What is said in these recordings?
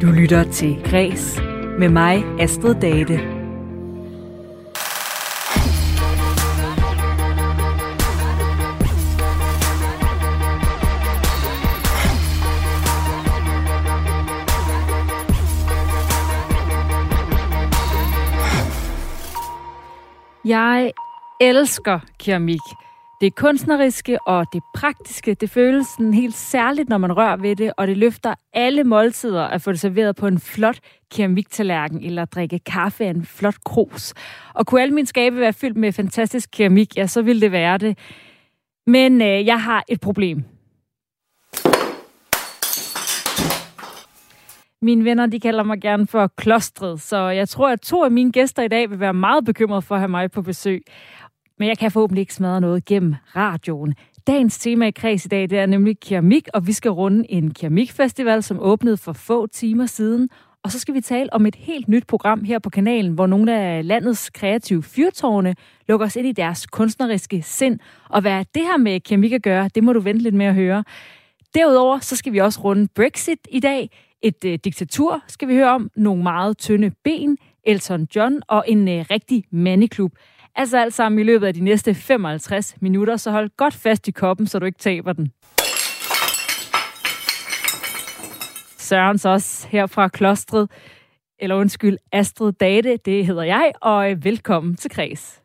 Du lytter til Græs med mig, Astrid Date. Jeg elsker keramik. Det kunstneriske og det praktiske, det føles sådan helt særligt, når man rører ved det, og det løfter alle måltider at få det serveret på en flot keramiktallerken eller drikke kaffe af en flot krus. Og kunne alle mine skabe være fyldt med fantastisk keramik, ja, så ville det være det. Men øh, jeg har et problem. Mine venner, de kalder mig gerne for klostret, så jeg tror, at to af mine gæster i dag vil være meget bekymrede for at have mig på besøg. Men jeg kan forhåbentlig ikke smadre noget gennem radioen. Dagens tema i kreds i dag, det er nemlig keramik, og vi skal runde en keramikfestival, som åbnede for få timer siden. Og så skal vi tale om et helt nyt program her på kanalen, hvor nogle af landets kreative fyrtårne lukker os ind i deres kunstneriske sind. Og hvad det her med keramik at gøre, det må du vente lidt med at høre. Derudover så skal vi også runde Brexit i dag. Et øh, diktatur skal vi høre om, nogle meget tynde ben, Elton John og en øh, rigtig mandeklub. Altså alt sammen i løbet af de næste 55 minutter, så hold godt fast i koppen, så du ikke taber den. Sørens også her fra klostret, eller undskyld, Astrid Date, det hedder jeg, og velkommen til Kreds.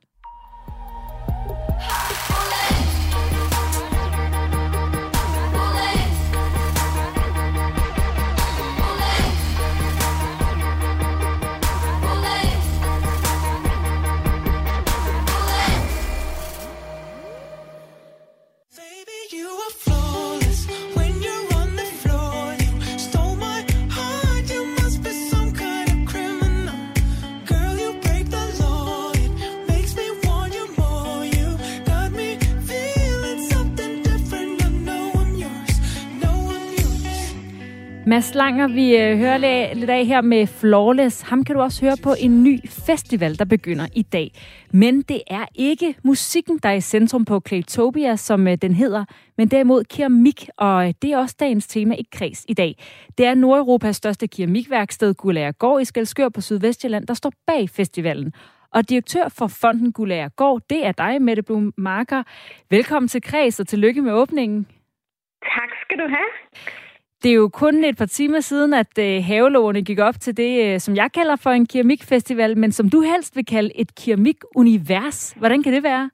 Mads Langer, vi øh, hører lidt af her med Flawless. Ham kan du også høre på en ny festival, der begynder i dag. Men det er ikke musikken, der er i centrum på Claytopia, som øh, den hedder, men derimod keramik, og øh, det er også dagens tema i kreds i dag. Det er Nordeuropas største keramikværksted, Gård i Skelskør på Sydvestjylland, der står bag festivalen. Og direktør for Fonden Gård, det er dig, Mette Blum Marker. Velkommen til Kreds, og tillykke med åbningen. Tak skal du have. Det er jo kun et par timer siden, at øh, gik op til det, øh, som jeg kalder for en keramikfestival, men som du helst vil kalde et keramikunivers. Hvordan kan det være?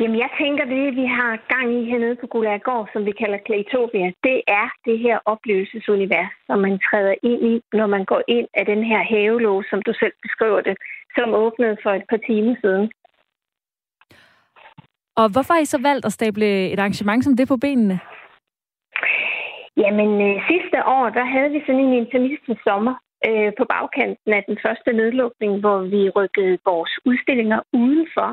Jamen, jeg tænker, det vi har gang i hernede på Gård, som vi kalder Claytopia, det er det her oplevelsesunivers, som man træder ind i, når man går ind af den her havelåge, som du selv beskriver det, som åbnede for et par timer siden. Og hvorfor har I så valgt at stable et arrangement som det på benene? Jamen, øh, sidste år, der havde vi sådan en intermistisk sommer øh, på bagkanten af den første nedlukning, hvor vi rykkede vores udstillinger udenfor,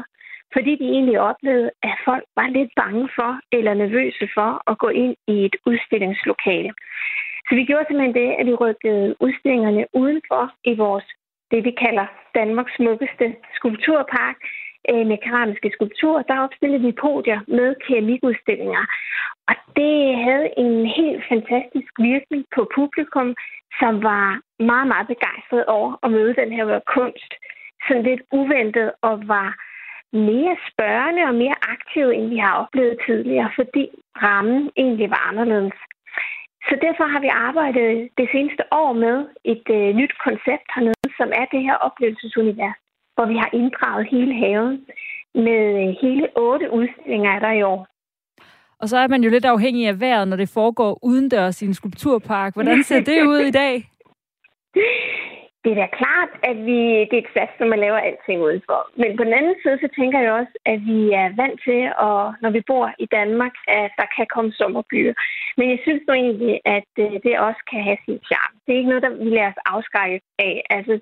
fordi vi egentlig oplevede, at folk var lidt bange for eller nervøse for at gå ind i et udstillingslokale. Så vi gjorde simpelthen det, at vi rykkede udstillingerne udenfor i vores, det vi kalder Danmarks smukkeste skulpturpark, Øh, med keramiske skulpturer, der opstillede vi podier med keramikudstillinger. Og det havde en helt fantastisk virkning på publikum, som var meget, meget begejstret over at møde den her kunst. Sådan lidt uventet og var mere spørgende og mere aktive, end vi har oplevet tidligere, fordi rammen egentlig var anderledes. Så derfor har vi arbejdet det seneste år med et øh, nyt koncept hernede, som er det her oplevelsesunivers, hvor vi har inddraget hele haven med øh, hele otte udstillinger er der i år. Og så er man jo lidt afhængig af vejret, når det foregår udendørs i en skulpturpark. Hvordan ser det ud i dag? Det er da klart, at vi, det er et fast, som man laver alting udenfor. Men på den anden side, så tænker jeg også, at vi er vant til, at, når vi bor i Danmark, at der kan komme sommerbyer. Men jeg synes nu egentlig, at øh, det også kan have sin charme. Det er ikke noget, der vi lader os afskrække af. Altså,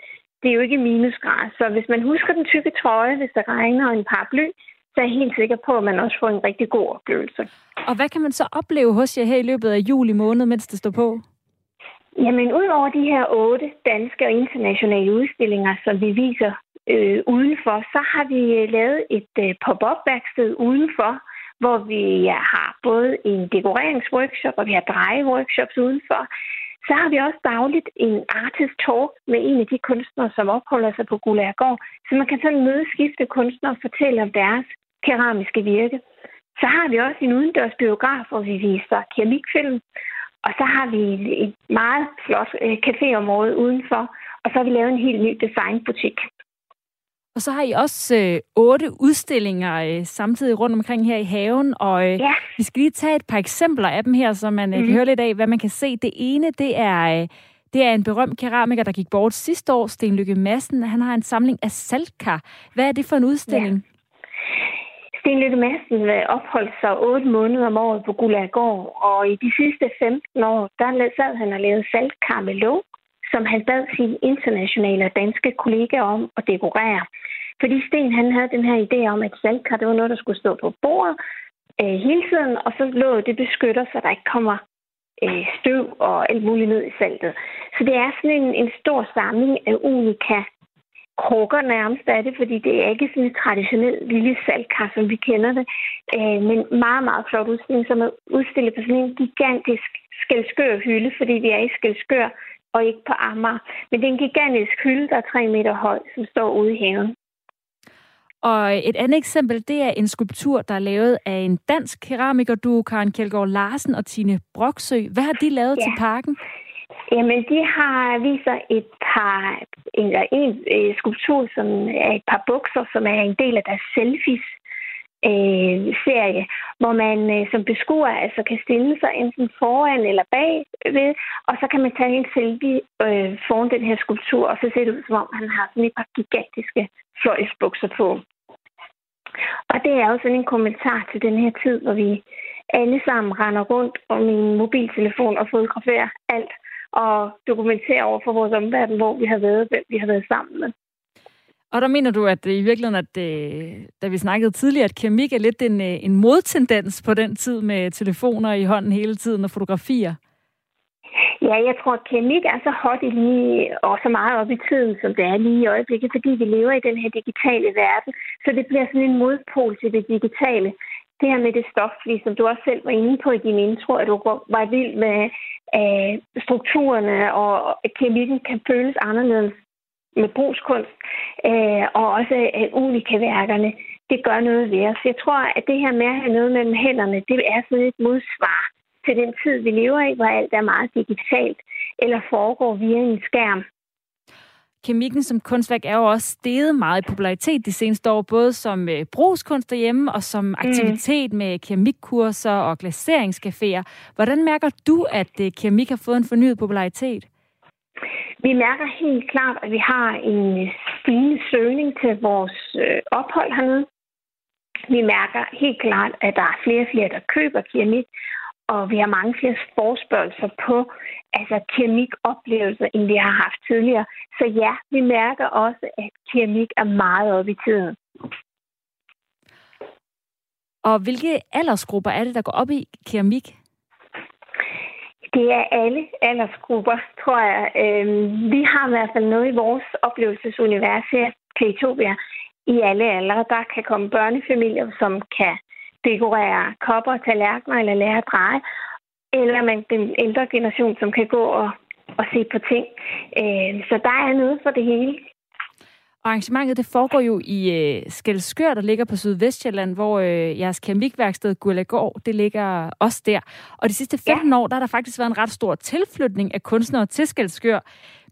det er jo ikke minusgrad. Så hvis man husker den tykke trøje, hvis der regner og en paraply, så er jeg helt sikker på, at man også får en rigtig god oplevelse. Og hvad kan man så opleve hos jer her i løbet af juli måned, mens det står på? Jamen, udover de her otte danske og internationale udstillinger, som vi viser øh, udenfor, så har vi øh, lavet et øh, pop-up-værksted udenfor, hvor vi har både en dekoreringsworkshop, og vi har drejeworkshops udenfor. Så har vi også dagligt en artist talk med en af de kunstnere, som opholder sig på Gulagård, Så man kan sådan møde skifte kunstnere og fortælle om deres keramiske virke. Så har vi også en udendørs biograf, hvor vi viser keramikfilm. Og så har vi et meget flot øh, caféområde udenfor. Og så har vi lavet en helt ny designbutik. Og så har I også øh, otte udstillinger øh, samtidig rundt omkring her i haven, og øh, ja. vi skal lige tage et par eksempler af dem her, så man øh, mm. kan høre lidt af, hvad man kan se. Det ene, det er, øh, det er en berømt keramiker, der gik bort sidste år, Sten Lykke Madsen. Han har en samling af saltkar. Hvad er det for en udstilling? Ja. Sten Lykke Madsen opholdt sig otte måneder om året på Gulagård, og i de sidste 15 år, der sad han og lavede saltkar med låg som han bad sine internationale og danske kollegaer om at dekorere. Fordi Sten han havde den her idé om, at saltkar det var noget, der skulle stå på bordet øh, hele tiden, og så lå det beskytter, så der ikke kommer øh, støv og alt muligt ned i saltet. Så det er sådan en, en stor samling af unika krukker nærmest af det, fordi det er ikke sådan et traditionelt lille saltkar, som vi kender det, øh, men meget, meget flot udstilling, som er udstillet på sådan en gigantisk skældskør hylde, fordi vi er i skældskør, og ikke på Amager. Men det er en gigantisk hylde, der er tre meter høj, som står ude i haven. Og et andet eksempel, det er en skulptur, der er lavet af en dansk keramiker, du Karen Kjeldgaard Larsen og Tine Broksø. Hvad har de lavet ja. til parken? Jamen, de har viser et par, en, en, en øh, skulptur, som er et par bukser, som er en del af deres selfies øh, serie, hvor man øh, som beskuer altså kan stille sig enten foran eller bag ved, og så kan man tage en selfie øh, foran den her skulptur, og så ser det ud som om, han har sådan et par gigantiske fløjsbukser på. Og det er jo sådan en kommentar til den her tid, hvor vi alle sammen render rundt om min mobiltelefon og fotograferer alt og dokumenterer over for vores omverden, hvor vi har været, hvem vi har været sammen med. Og der mener du, at i virkeligheden, at øh, da vi snakkede tidligere, at keramik er lidt en, øh, en modtendens på den tid med telefoner i hånden hele tiden og fotografier? Ja, jeg tror, at keramik er så hot i lige, og så meget op i tiden, som det er lige i øjeblikket, fordi vi lever i den her digitale verden. Så det bliver sådan en modpol til det digitale. Det her med det stof, som du også selv var inde på i din intro, at du var vild med øh, strukturerne, og at keramikken kan føles anderledes med brugskunst, øh, og også øh, unika-værkerne, det gør noget ved os. Jeg tror, at det her med at have noget mellem hænderne, det er sådan et modsvar til den tid, vi lever i, hvor alt er meget digitalt eller foregår via en skærm. Kemikken som kunstværk er jo også steget meget i popularitet de seneste år, både som øh, brugskunst derhjemme og som mm. aktivitet mm. med keramikkurser og glaseringscaféer. Hvordan mærker du, at øh, keramik har fået en fornyet popularitet? Vi mærker helt klart, at vi har en øh, stigende søgning til vores øh, ophold hernede. Vi mærker helt klart, at der er flere og flere, der køber keramik, og vi har mange flere forspørgelser på altså keramikoplevelser, end vi har haft tidligere. Så ja, vi mærker også, at keramik er meget oppe i tiden. Og hvilke aldersgrupper er det, der går op i keramik? Det er alle aldersgrupper, tror jeg. Øhm, vi har i hvert fald noget i vores oplevelsesunivers her, Kritopia, i alle aldre. Der kan komme børnefamilier, som kan dekorere kopper, tallerkener eller lære at dreje. Eller man den ældre generation, som kan gå og, og se på ting. Øh, så der er noget for det hele. Arrangementet det foregår jo i øh, Skelskør, der ligger på Sydvestjylland, hvor øh, jeres keramikværksted Gullegård, det ligger også der. Og de sidste 15 ja. år, der har der faktisk været en ret stor tilflytning af kunstnere til Skelskør.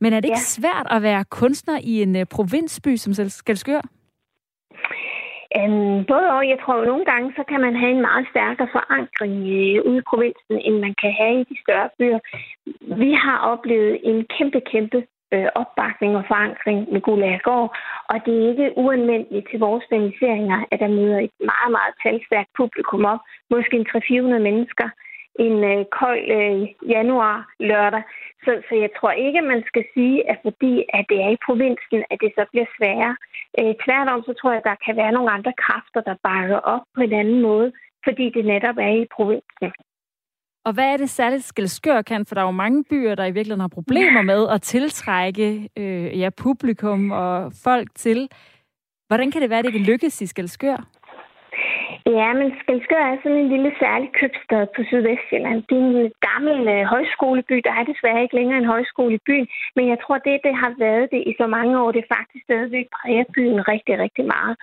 Men er det ikke ja. svært at være kunstner i en øh, provinsby som Skelskør? Um, både og. Jeg tror, at nogle gange, så kan man have en meget stærkere forankring øh, ude i provinsen, end man kan have i de større byer. Vi har oplevet en kæmpe, kæmpe øh, opbakning og forankring med Gulagård, og det er ikke uanvendeligt til vores organiseringer, at der møder et meget, meget talstærkt publikum op, måske en 300-400 mennesker, en øh, kold øh, januar lørdag. Så, så jeg tror ikke, man skal sige, at fordi at det er i provinsen, at det så bliver sværere. Øh, tværtom, så tror jeg, at der kan være nogle andre kræfter, der bakker op på en anden måde, fordi det netop er i provinsen. Og hvad er det særligt Skelskør kan? For der er jo mange byer, der i virkeligheden har problemer med at tiltrække øh, ja, publikum og folk til. Hvordan kan det være, at det ikke lykkes i Skelskør? Ja, men Skelskør er sådan en lille særlig købstad på Sydvestjylland. Det er en gammel øh, højskoleby. Der er desværre ikke længere en højskole i byen, men jeg tror, det, det har været det i så mange år, det faktisk stadigvæk præger byen rigtig, rigtig meget.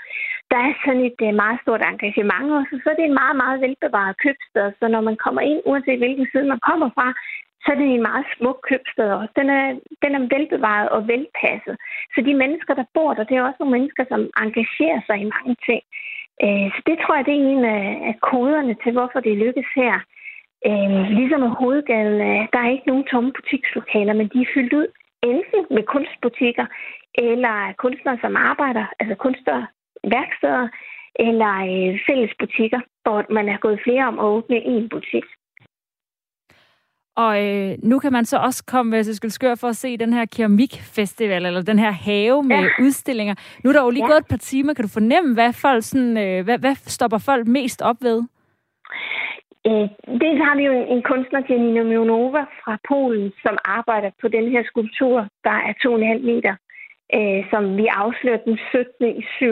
Der er sådan et øh, meget stort engagement også, så det er en meget, meget velbevaret købstad. Så når man kommer ind, uanset hvilken side man kommer fra, så er det en meget smuk købstad også. Den er, den er velbevaret og velpasset. Så de mennesker, der bor der, det er også nogle mennesker, som engagerer sig i mange ting. Øh, så det tror jeg, det er en af koderne til, hvorfor det lykkes her. Øh, ligesom med hovedgaden, øh, der er ikke nogen tomme butikslokaler, men de er fyldt ud enten med kunstbutikker, eller kunstnere, som arbejder, altså kunstnere, værksteder, eller fælles butikker, hvor man er gået flere om at åbne en butik. Og øh, nu kan man så også komme til Skyldskør for at se den her keramikfestival, eller den her have med ja. udstillinger. Nu er der jo lige ja. gået et par timer. Kan du fornemme, hvad, folk sådan, øh, hvad, hvad stopper folk mest op ved? Øh, dels har vi jo en, en kunstner, Janina Mionova fra Polen, som arbejder på den her skulptur, der er 2,5 meter, øh, som vi afslører den 17. i 7.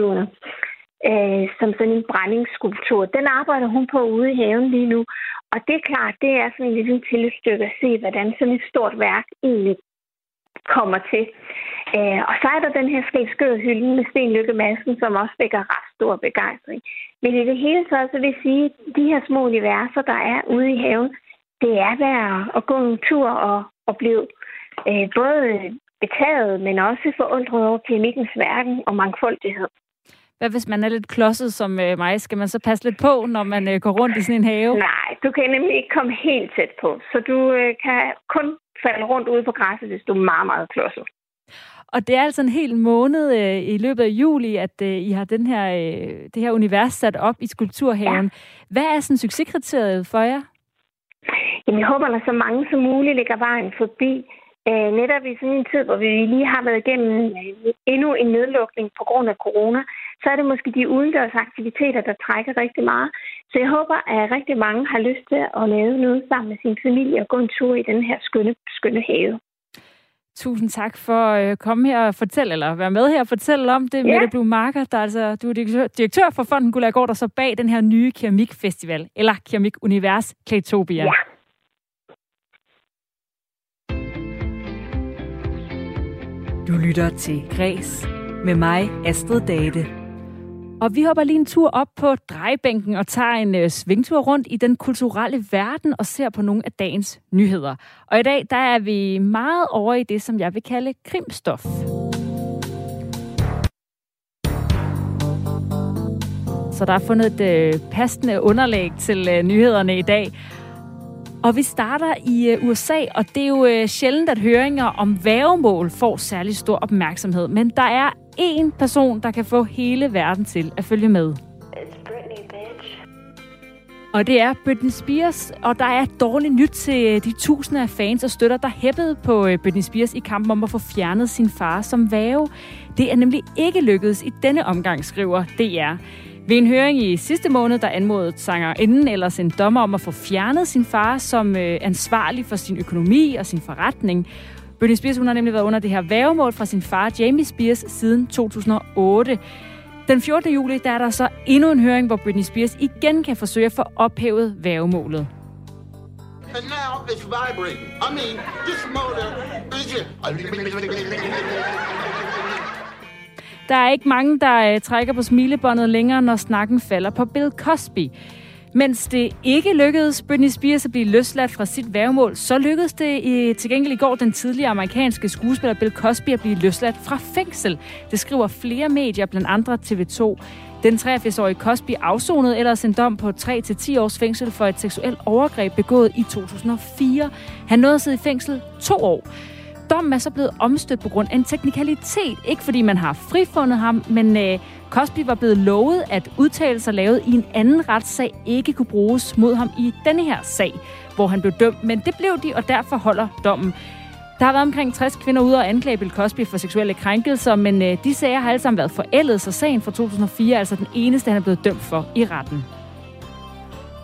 Øh, som sådan en brændingsskulptur. Den arbejder hun på ude i haven lige nu. Og det er klart, det er sådan lidt en tilstykke at se, hvordan sådan et stort værk egentlig kommer til. Øh, og så er der den her skældskøde hylde med Sten Lykke Madsen, som også vækker ret stor begejstring. Men i det hele taget, så vil jeg sige, at de her små universer, der er ude i haven, det er værd at gå en tur og, og blive øh, både betaget, men også forundret over keramikkens verden og mangfoldighed. Hvad hvis man er lidt klodset som øh, mig? Skal man så passe lidt på, når man øh, går rundt i sådan en have? Nej, du kan nemlig ikke komme helt tæt på. Så du øh, kan kun falde rundt ude på græsset, hvis du er meget, meget klodset. Og det er altså en hel måned øh, i løbet af juli, at øh, I har den her, øh, det her univers sat op i Skulpturhaven. Ja. Hvad er sådan succeskriteriet for jer? Jamen, jeg håber, at så mange som muligt ligger vejen forbi. Øh, netop i sådan en tid, hvor vi lige har været igennem øh, endnu en nedlukning på grund af corona, så er det måske de udendørs aktiviteter, der trækker rigtig meget. Så jeg håber, at rigtig mange har lyst til at lave noget sammen med sin familie og gå en tur i den her skønne, skønne have. Tusind tak for at komme her og fortælle, eller være med her og fortælle om det. Ja. Mette Blue Marker, der er altså, du er direktør, for Fonden Gulagård, der så bag den her nye keramikfestival, eller Keramik Univers Klætopia. Ja. Du lytter til Græs med mig, Astrid Date. Og vi hopper lige en tur op på drejebænken og tager en øh, svingtur rundt i den kulturelle verden og ser på nogle af dagens nyheder. Og i dag, der er vi meget over i det, som jeg vil kalde krimstof. Så der er fundet et øh, passende underlag til øh, nyhederne i dag. Og vi starter i øh, USA, og det er jo øh, sjældent, at høringer om vævemål får særlig stor opmærksomhed. Men der er én person, der kan få hele verden til at følge med. Og det er Britney Spears, og der er dårligt nyt til øh, de tusinder af fans og støtter, der hæppede på Britney Spears i kampen om at få fjernet sin far som væve. Det er nemlig ikke lykkedes i denne omgang, skriver DR. Ved en høring i sidste måned, der anmodede sanger inden eller en dommer om at få fjernet sin far som øh, ansvarlig for sin økonomi og sin forretning. Britney Spears hun har nemlig været under det her vævemål fra sin far Jamie Spears siden 2008. Den 14. juli der er der så endnu en høring, hvor Britney Spears igen kan forsøge at få ophævet vævemålet. And now it's vibrating. I mean, this motor is... Der er ikke mange, der øh, trækker på smilebåndet længere, når snakken falder på Bill Cosby. Mens det ikke lykkedes Britney Spears at blive løsladt fra sit værgemål, så lykkedes det i, til gengæld i går den tidligere amerikanske skuespiller Bill Cosby at blive løsladt fra fængsel. Det skriver flere medier, blandt andre TV2. Den 83-årige Cosby afsonede ellers en dom på 3-10 års fængsel for et seksuelt overgreb begået i 2004. Han nåede at sidde i fængsel to år. Dommen er så blevet omstødt på grund af en teknikalitet. Ikke fordi man har frifundet ham, men øh, Cosby var blevet lovet, at udtalelser lavet i en anden retssag ikke kunne bruges mod ham i denne her sag, hvor han blev dømt. Men det blev de, og derfor holder dommen. Der har været omkring 60 kvinder ude og anklage Bill Cosby for seksuelle krænkelser, men øh, de sager har alle sammen været forældet, så sagen fra 2004 er altså den eneste, han er blevet dømt for i retten.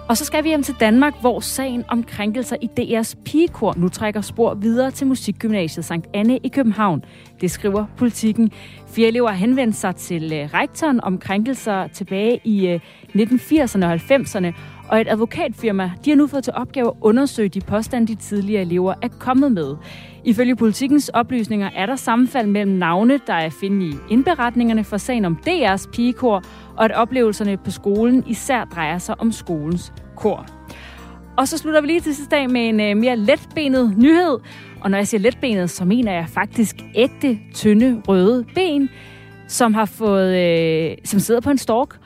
Og så skal vi hjem til Danmark, hvor sagen om krænkelser i DR's pigekor nu trækker spor videre til Musikgymnasiet Sankt Anne i København. Det skriver politikken. Fire elever har henvendt sig til øh, rektoren om krænkelser tilbage i øh, 1980'erne og 90'erne, og et advokatfirma de har nu fået til opgave at undersøge de påstande, de tidligere elever er kommet med. Ifølge politikens oplysninger er der sammenfald mellem navne, der er at finde i indberetningerne for sagen om DR's pigekor, og at oplevelserne på skolen især drejer sig om skolens kor. Og så slutter vi lige til sidste dag med en øh, mere letbenet nyhed. Og når jeg siger letbenet, så mener jeg faktisk ægte, tynde, røde ben, som har fået, øh, som sidder på en stork.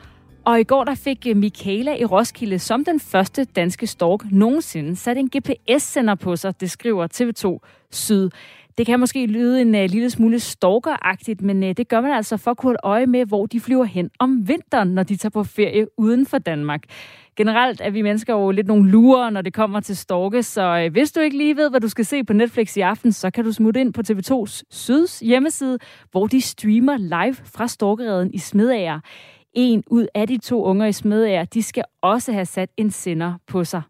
Og i går der fik øh, Michaela i Roskilde som den første danske stork nogensinde sat en GPS-sender på sig, det skriver TV2 Syd. Det kan måske lyde en uh, lille smule stalkeragtigt, men uh, det gør man altså for at kunne holde øje med, hvor de flyver hen om vinteren, når de tager på ferie uden for Danmark. Generelt er vi mennesker jo lidt nogle lurer, når det kommer til storke, så øh, hvis du ikke lige ved, hvad du skal se på Netflix i aften, så kan du smutte ind på TV2's Syds hjemmeside, hvor de streamer live fra storkereden i Smedager. En ud af de to unger i Smedager, de skal også have sat en sender på sig.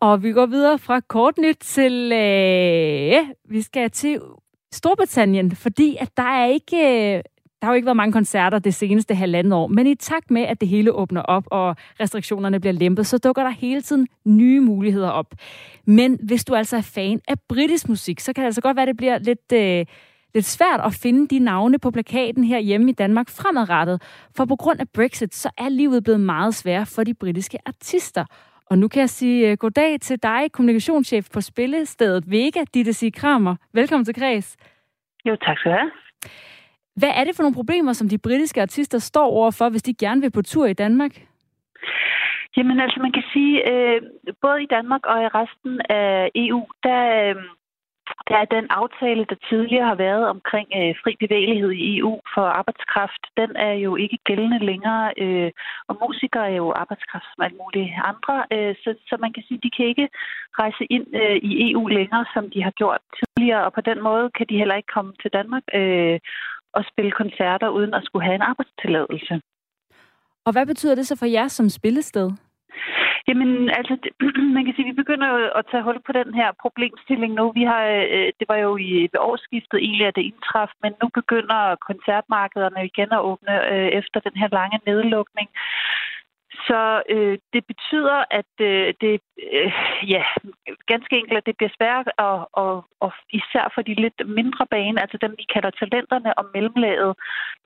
Og vi går videre fra kortnyt til, øh, vi skal til Storbritannien, fordi at der er ikke øh, der har jo ikke været mange koncerter det seneste halvandet år, men i takt med, at det hele åbner op, og restriktionerne bliver lempet, så dukker der hele tiden nye muligheder op. Men hvis du altså er fan af britisk musik, så kan det altså godt være, at det bliver lidt, øh, lidt svært at finde de navne på plakaten her hjemme i Danmark fremadrettet. For på grund af Brexit, så er livet blevet meget sværere for de britiske artister. Og nu kan jeg sige uh, goddag til dig, kommunikationschef på Spillestedet Vega, Ditte Sig Kramer. Velkommen til Kreds. Jo, tak skal du have. Hvad er det for nogle problemer, som de britiske artister står overfor, hvis de gerne vil på tur i Danmark? Jamen altså, man kan sige, øh, både i Danmark og i resten af EU, der, øh, der er den aftale, der tidligere har været omkring øh, fri bevægelighed i EU for arbejdskraft, den er jo ikke gældende længere, øh, og musikere er jo arbejdskraft som alt muligt andre, øh, så, så man kan sige, de kan ikke rejse ind øh, i EU længere, som de har gjort tidligere, og på den måde kan de heller ikke komme til Danmark øh, og spille koncerter uden at skulle have en arbejdstilladelse. Og hvad betyder det så for jer som spillested? Jamen, altså, man kan sige, at vi begynder jo at tage hul på den her problemstilling nu. Vi har, øh, det var jo i ved årsskiftet egentlig, at det indtraf, men nu begynder koncertmarkederne igen at åbne øh, efter den her lange nedlukning. Så øh, det betyder, at øh, det øh, ja, ganske enkelt, at det bliver svært, og, og, og især for de lidt mindre bane, altså dem, vi kalder talenterne og mellemlaget,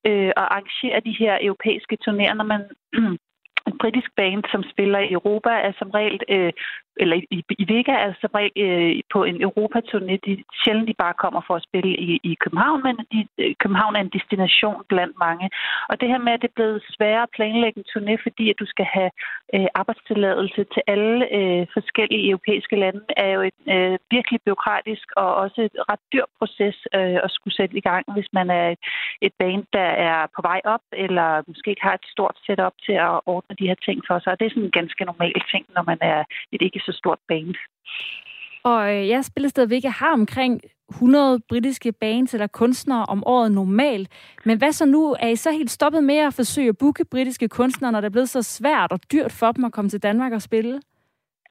øh, at arrangere de her europæiske turnéer, når man britisk band, som spiller i Europa, er som regel øh, eller i, i Vega er som regel øh, på en Europaturné. De sjældent de bare kommer for at spille i, i København, men de, øh, København er en destination blandt mange. Og det her med, at det er blevet sværere at planlægge en turné, fordi at du skal have øh, arbejdstilladelse til alle øh, forskellige europæiske lande, er jo et øh, virkelig byråkratisk og også et ret dyr proces øh, at skulle sætte i gang, hvis man er et, et band, der er på vej op, eller måske ikke har et stort setup til at ordne de her ting for sig. Og det er sådan en ganske normal ting, når man er et ikke så stort band. Og øh, jeg spiller stadigvæk har omkring 100 britiske bands eller kunstnere om året normalt. Men hvad så nu? Er I så helt stoppet med at forsøge at booke britiske kunstnere, når det er blevet så svært og dyrt for dem at komme til Danmark og spille?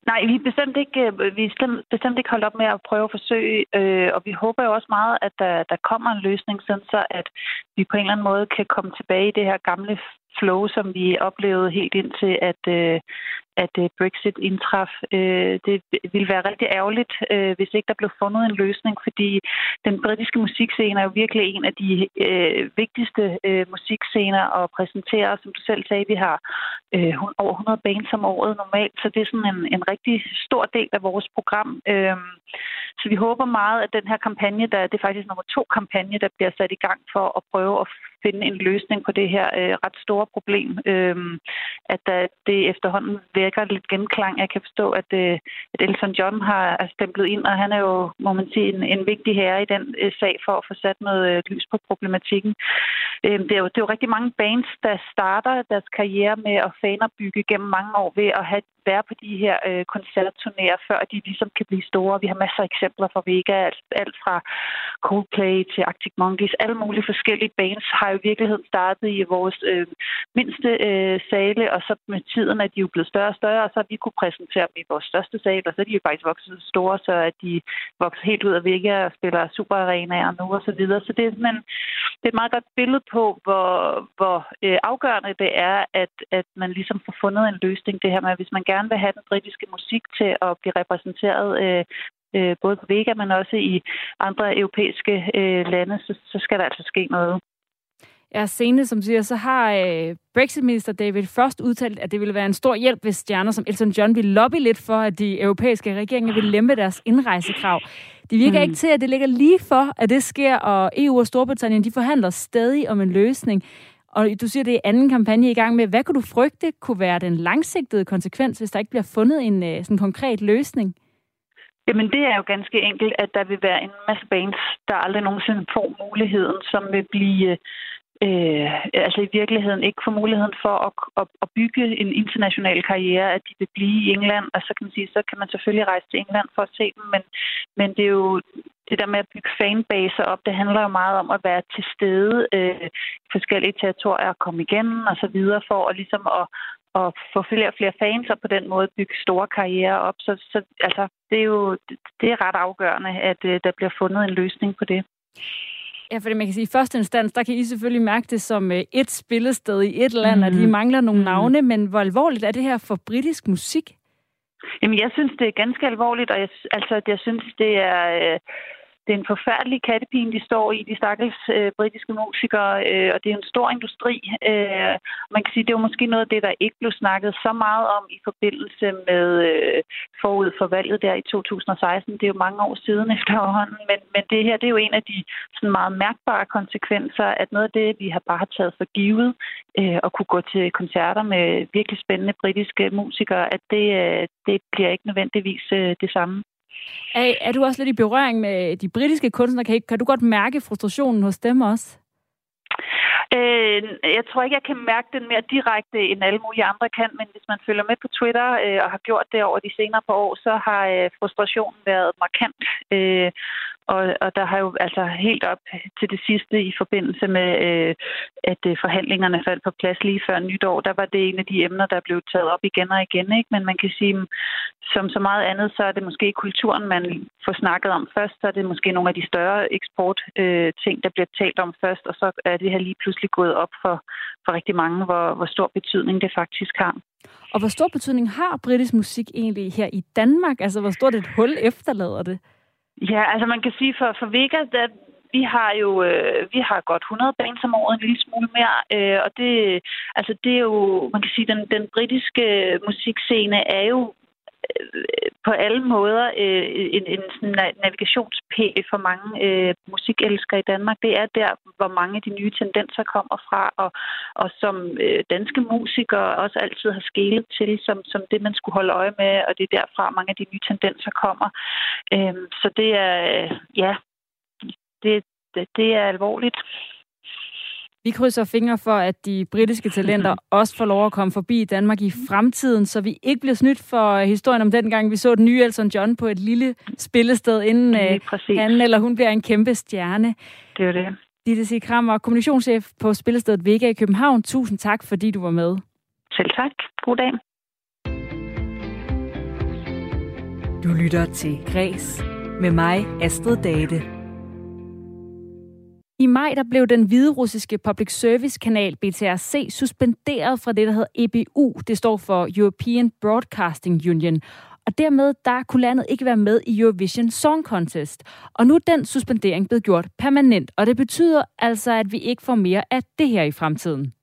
Nej, vi er bestemt ikke, øh, vi er bestemt ikke holdt op med at prøve at forsøge, øh, og vi håber jo også meget, at der, der kommer en løsning, sådan så at vi på en eller anden måde kan komme tilbage i det her gamle flow, som vi oplevede helt indtil, at, øh, at øh, Brexit indtraf. Øh, det ville være rigtig ærgerligt, øh, hvis ikke der blev fundet en løsning, fordi den britiske musikscene er jo virkelig en af de vigtigste musikscener at præsentere. Som du selv sagde, vi har over 100 bands om året normalt, så det er sådan en, en rigtig stor del af vores program. Så vi håber meget, at den her kampagne, der, det er faktisk nummer to kampagne, der bliver sat i gang for at prøve at finde en løsning på det her øh, ret store problem. Øh, at der, det efterhånden vækker lidt genklang. Jeg kan forstå, at, øh, at Elton John har stemplet ind, og han er jo, må man sige, en, en vigtig herre i den øh, sag for at få sat noget øh, lys på problematikken. Øh, det, er jo, det er jo rigtig mange bands, der starter deres karriere med at fanerbygge gennem mange år ved at have være på de her øh, koncertturnéer, før de ligesom kan blive store. Vi har masser af eksempler fra Vega, alt, alt fra Coldplay til Arctic Monkeys. Alle mulige forskellige bands har jo i virkeligheden startet i vores øh, mindste øh, sale, og så med tiden er de jo blevet større og større, og så har vi kunne præsentere dem i vores største sal, og så er de jo faktisk vokset så store, så at de vokser helt ud af Vega og spiller superarenaer nu og så videre. Så det er, men, det er et meget godt billede på, hvor, hvor øh, afgørende det er, at, at man ligesom får fundet en løsning. Det her med, at hvis man gerne vil have den britiske musik til at blive repræsenteret øh, øh, både på Vega, men også i andre europæiske øh, lande, så, så skal der altså ske noget. Ja, senest, som siger, så har øh, Brexit-minister David først udtalt, at det ville være en stor hjælp, hvis stjerner som Elton John ville lobby lidt for, at de europæiske regeringer ville lempe deres indrejsekrav. Det virker mm. ikke til, at det ligger lige for, at det sker, og EU og Storbritannien, de forhandler stadig om en løsning. Og du siger, det er anden kampagne i gang med. Hvad kunne du frygte kunne være den langsigtede konsekvens, hvis der ikke bliver fundet en øh, sådan konkret løsning? Jamen det er jo ganske enkelt, at der vil være en masse bands, der aldrig nogensinde får muligheden, som vil blive øh, altså i virkeligheden ikke får muligheden for at, at, at bygge en international karriere, at de vil blive i England, og så kan man sige, så kan man selvfølgelig rejse til England for at se dem, men, men det er jo det der med at bygge fanbaser op, det handler jo meget om at være til stede øh, forskellige territorier og komme igen og så videre for at ligesom at, at få flere og flere fans og på den måde bygge store karrierer op. Så, så altså, det er jo det er ret afgørende, at øh, der bliver fundet en løsning på det. Ja, fordi man kan sige, at i første instans, der kan I selvfølgelig mærke det som øh, et spillested i et land, mm. at I mangler nogle mm. navne, men hvor alvorligt er det her for britisk musik? Jamen, jeg synes, det er ganske alvorligt, og jeg, altså, jeg synes, det er... Øh, det er en forfærdelig kattepine, de står i, de stakkels øh, britiske musikere, øh, og det er en stor industri. Øh, man kan sige, det var måske noget af det, der ikke blev snakket så meget om i forbindelse med øh, forud for valget der i 2016. Det er jo mange år siden efterhånden, men, men det her det er jo en af de sådan meget mærkbare konsekvenser, at noget af det, vi har bare taget for givet, øh, at kunne gå til koncerter med virkelig spændende britiske musikere, at det, øh, det bliver ikke nødvendigvis øh, det samme. Er, er du også lidt i berøring med de britiske kunstnere? Kan, kan du godt mærke frustrationen hos dem også? Øh, jeg tror ikke, jeg kan mærke den mere direkte, end alle mulige andre kan, men hvis man følger med på Twitter øh, og har gjort det over de senere par år, så har øh, frustrationen været markant. Øh, og, og der har jo altså helt op til det sidste i forbindelse med, øh, at øh, forhandlingerne faldt på plads lige før nytår, der var det en af de emner, der blev taget op igen og igen. Ikke? Men man kan sige, som så meget andet, så er det måske kulturen, man får snakket om først, så er det måske nogle af de større eksport øh, ting, der bliver talt om først, og så er det her lige pludselig gået op for, for rigtig mange, hvor, hvor stor betydning det faktisk har. Og hvor stor betydning har britisk musik egentlig her i Danmark? Altså, hvor stort et hul efterlader det? Ja, altså man kan sige, for, for Vega, der, vi har jo øh, vi har godt 100 bands om året, en lille smule mere, øh, og det, altså det er jo, man kan sige, den, den britiske øh, musikscene er jo på alle måder øh, en, en navigationspæl for mange øh, musikelskere i Danmark. Det er der, hvor mange af de nye tendenser kommer fra, og, og som øh, danske musikere også altid har skælet til, som, som det, man skulle holde øje med, og det er derfra, mange af de nye tendenser kommer. Øh, så det er, ja, det, det, det er alvorligt. Vi krydser fingre for, at de britiske talenter også får lov at komme forbi Danmark i fremtiden, så vi ikke bliver snydt for historien om den gang, vi så den nye Elton John på et lille spillested, inden øh, han eller hun bliver en kæmpe stjerne. Det er det. Ditte Sig Krammer, kommunikationschef på spillestedet Vega i København. Tusind tak, fordi du var med. Selv tak. God dag. Du lytter til Græs med mig, Astrid Date. I maj der blev den hvide russiske public service kanal BTRC suspenderet fra det, der hedder EBU. Det står for European Broadcasting Union. Og dermed der kunne landet ikke være med i Eurovision Song Contest. Og nu er den suspendering blevet gjort permanent, og det betyder altså, at vi ikke får mere af det her i fremtiden.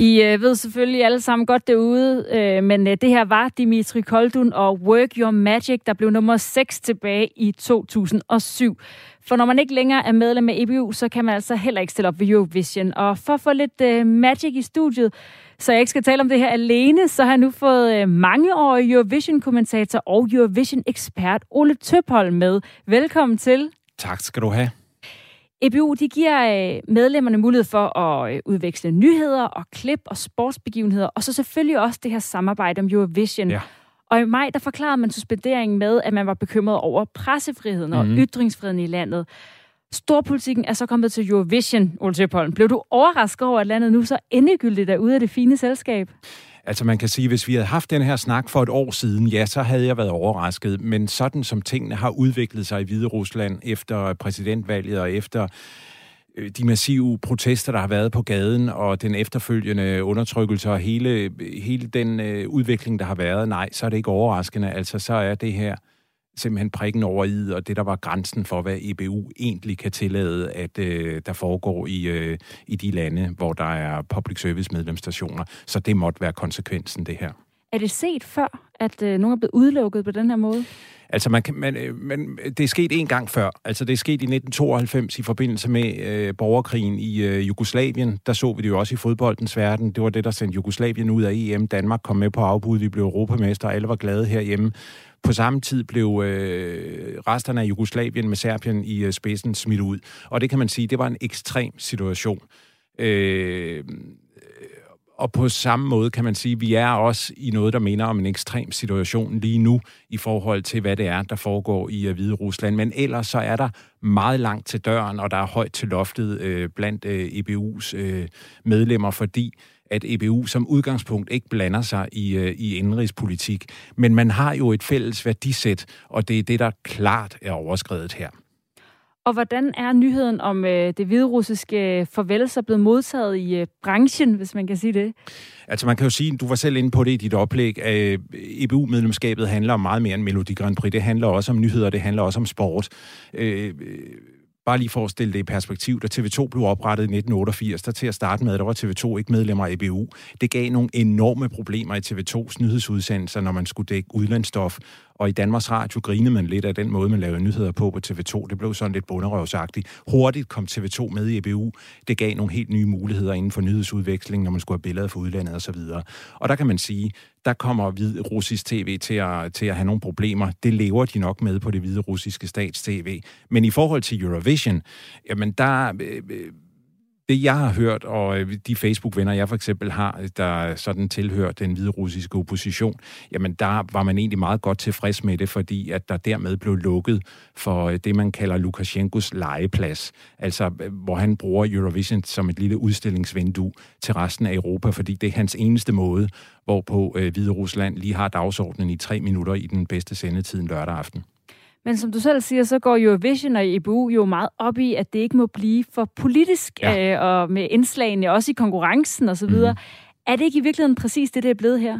I øh, ved selvfølgelig alle sammen godt derude, øh, men øh, det her var Dimitri Koldun og Work Your Magic, der blev nummer 6 tilbage i 2007. For når man ikke længere er medlem af EBU, så kan man altså heller ikke stille op ved Eurovision. Og for at få lidt øh, magic i studiet, så jeg ikke skal tale om det her alene, så har jeg nu fået øh, mangeårig Eurovision-kommentator og Eurovision-ekspert Ole Tøpholm med. Velkommen til. Tak skal du have. EBU de giver øh, medlemmerne mulighed for at øh, udveksle nyheder og klip og sportsbegivenheder, og så selvfølgelig også det her samarbejde om Eurovision. Ja. Og i maj, der forklarede man suspenderingen med, at man var bekymret over pressefriheden og mm. ytringsfriheden i landet. Storpolitikken er så kommet til Eurovision, Ole. Blev du overrasket over, at landet nu så endegyldigt er ude af det fine selskab? Altså man kan sige, hvis vi havde haft den her snak for et år siden, ja, så havde jeg været overrasket. Men sådan som tingene har udviklet sig i Hvide Rusland efter præsidentvalget og efter øh, de massive protester, der har været på gaden, og den efterfølgende undertrykkelse og hele, hele den øh, udvikling, der har været, nej, så er det ikke overraskende. Altså, så er det her simpelthen prikken over i, og det, der var grænsen for, hvad EBU egentlig kan tillade, at øh, der foregår i, øh, i de lande, hvor der er public service medlemsstationer. Så det måtte være konsekvensen, det her. Er det set før, at øh, nogen er blevet udelukket på den her måde? Altså, man kan, man, øh, man, det er sket en gang før. Altså, det er sket i 1992 i forbindelse med øh, borgerkrigen i øh, Jugoslavien. Der så vi det jo også i fodboldens verden. Det var det, der sendte Jugoslavien ud af EM. Danmark kom med på afbud. Vi blev europamester. Alle var glade herhjemme. På samme tid blev øh, resterne af Jugoslavien med Serbien i øh, spidsen smidt ud. Og det kan man sige, det var en ekstrem situation. Øh, og på samme måde kan man sige, at vi er også i noget, der minder om en ekstrem situation lige nu i forhold til, hvad det er, der foregår i øh, Hvide Rusland. Men ellers så er der meget langt til døren, og der er højt til loftet øh, blandt øh, EBU's øh, medlemmer, fordi at EBU som udgangspunkt ikke blander sig i, øh, i indrigspolitik. Men man har jo et fælles værdisæt, og det er det, der klart er overskrevet her. Og hvordan er nyheden om øh, det hviderussiske farvel så blevet modtaget i øh, branchen, hvis man kan sige det? Altså man kan jo sige, du var selv inde på det i dit oplæg, at øh, EBU-medlemskabet handler om meget mere end Melodi Grand Prix. Det handler også om nyheder, det handler også om sport. Øh, øh Bare lige for at stille det i perspektiv, da TV2 blev oprettet i 1988, der til at starte med, der var TV2 ikke medlemmer af EBU. Det gav nogle enorme problemer i TV2's nyhedsudsendelser, når man skulle dække udlandsstof. Og i Danmarks Radio grinede man lidt af den måde, man lavede nyheder på på TV2. Det blev sådan lidt bunderøvsagtigt. Hurtigt kom TV2 med i EBU. Det gav nogle helt nye muligheder inden for nyhedsudveksling, når man skulle have billeder fra udlandet osv. Og, og der kan man sige, der kommer hvid russisk tv til at, til at have nogle problemer. Det lever de nok med på det hvide russiske stats-tv. Men i forhold til Eurovision, jamen der... Øh, øh det, jeg har hørt, og øh, de Facebook-venner, jeg for eksempel har, øh, der sådan tilhører den hvide russiske opposition, jamen der var man egentlig meget godt tilfreds med det, fordi at der dermed blev lukket for øh, det, man kalder Lukashenkos legeplads. Altså, hvor han bruger Eurovision som et lille udstillingsvindue til resten af Europa, fordi det er hans eneste måde, hvorpå Hvide Rusland lige har dagsordenen i tre minutter i den bedste sendetid lørdag aften. Men som du selv siger, så går Eurovision og EBU jo meget op i, at det ikke må blive for politisk, ja. øh, og med indslagene også i konkurrencen osv. Mm. Er det ikke i virkeligheden præcis det, det er blevet her?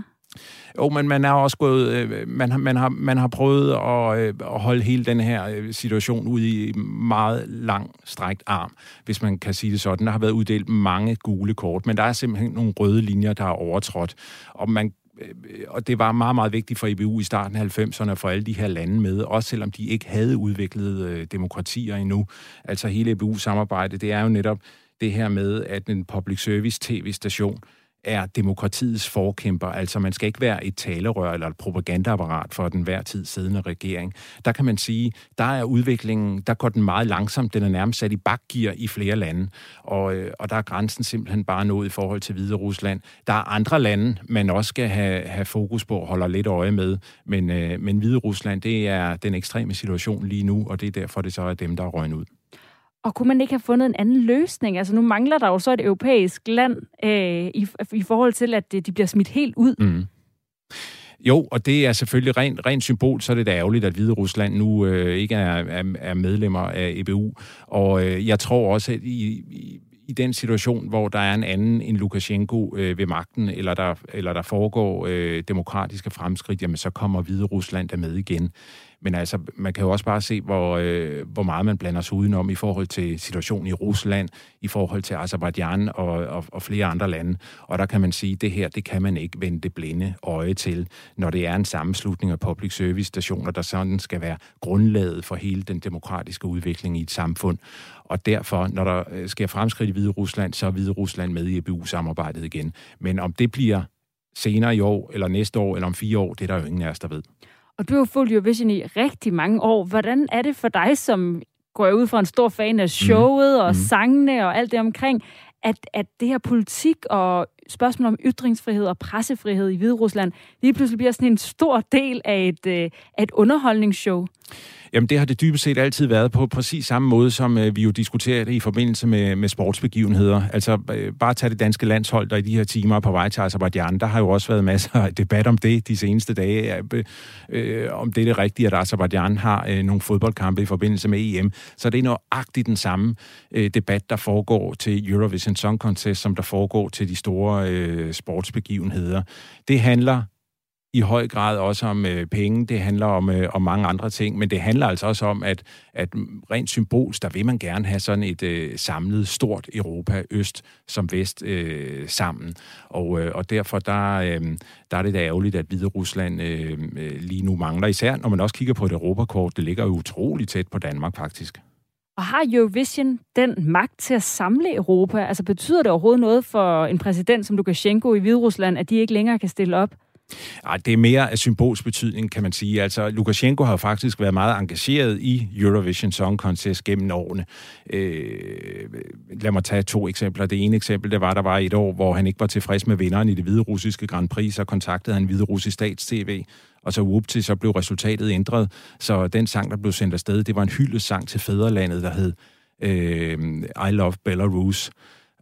Jo, men man er også gået, øh, man har, man har, man har prøvet at, øh, at holde hele den her øh, situation ud i meget lang strækt arm, hvis man kan sige det sådan. Der har været uddelt mange gule kort, men der er simpelthen nogle røde linjer, der er overtrådt. Og man Øh, og det var meget, meget vigtigt for EBU i starten af 90'erne for alle de her lande med, også selvom de ikke havde udviklet øh, demokratier endnu. Altså hele EBU-samarbejdet, det er jo netop det her med, at en public service tv-station er demokratiets forkæmper. Altså man skal ikke være et talerør eller et propagandaapparat for den hver tid siddende regering. Der kan man sige, der er udviklingen, der går den meget langsomt. Den er nærmest sat i bakgear i flere lande. Og, øh, og der er grænsen simpelthen bare nået i forhold til Hvide Rusland. Der er andre lande, man også skal have, have fokus på og holde lidt øje med. Men, øh, men Hvide Rusland, det er den ekstreme situation lige nu, og det er derfor, det så er dem, der er røgnet ud. Og kunne man ikke have fundet en anden løsning? Altså nu mangler der jo så et europæisk land øh, i, i forhold til, at de bliver smidt helt ud. Mm. Jo, og det er selvfølgelig rent, rent symbol, så er det da ærgerligt, at Hvide Rusland nu øh, ikke er, er, er medlemmer af EBU. Og øh, jeg tror også, at i, i, i den situation, hvor der er en anden end Lukashenko øh, ved magten, eller der, eller der foregår øh, demokratiske fremskridt, jamen så kommer Hvide Rusland der med igen. Men altså, man kan jo også bare se, hvor, øh, hvor meget man blander sig udenom i forhold til situationen i Rusland, i forhold til Azerbaijan og, og, og flere andre lande. Og der kan man sige, at det her, det kan man ikke vende det blinde øje til, når det er en sammenslutning af public service stationer, der sådan skal være grundlaget for hele den demokratiske udvikling i et samfund. Og derfor, når der øh, sker fremskridt i Hvide Rusland, så er Hvide Rusland med i EBU-samarbejdet igen. Men om det bliver senere i år, eller næste år, eller om fire år, det er der jo ingen af os, der ved. Og du har fulgt Eurovision i rigtig mange år. Hvordan er det for dig, som går ud fra en stor fan af showet mm. og mm. sangene og alt det omkring? at, at det her politik og spørgsmål om ytringsfrihed og pressefrihed i Hviderusland lige pludselig bliver sådan en stor del af et, øh, af et underholdningsshow? Jamen det har det dybest set altid været på præcis samme måde, som øh, vi jo diskuterer det i forbindelse med, med sportsbegivenheder. Altså øh, bare tage det danske landshold, der i de her timer på vej til Azerbaijan. Der har jo også været masser af debat om det de seneste dage, øh, øh, om det er det rigtige, at Azerbaijan har øh, nogle fodboldkampe i forbindelse med EM. Så det er nøjagtigt den samme øh, debat, der foregår til Eurovision Song Contest, som der foregår til de store øh, sportsbegivenheder. Det handler i høj grad også om øh, penge, det handler om, øh, om mange andre ting, men det handler altså også om, at, at rent symbolsk, der vil man gerne have sådan et øh, samlet stort Europa, øst som vest, øh, sammen. Og, øh, og derfor der, øh, der er det da ærgerligt, at Hvide Rusland øh, øh, lige nu mangler, især når man også kigger på et Europakort, det ligger jo utroligt tæt på Danmark faktisk. Og har Eurovision den magt til at samle Europa? Altså betyder det overhovedet noget for en præsident som Lukashenko i Hviderusland, at de ikke længere kan stille op? Ej, det er mere af symbolsk betydning, kan man sige. Altså, Lukashenko har faktisk været meget engageret i Eurovision Song Contest gennem årene. Øh, lad mig tage to eksempler. Det ene eksempel, det var, der var et år, hvor han ikke var tilfreds med vinderen i det hvide russiske Grand Prix, så kontaktede han hvide russisk stats-tv, og så whoop så blev resultatet ændret. Så den sang, der blev sendt afsted, det var en hyldesang til fædrelandet, der hed øh, I Love Belarus.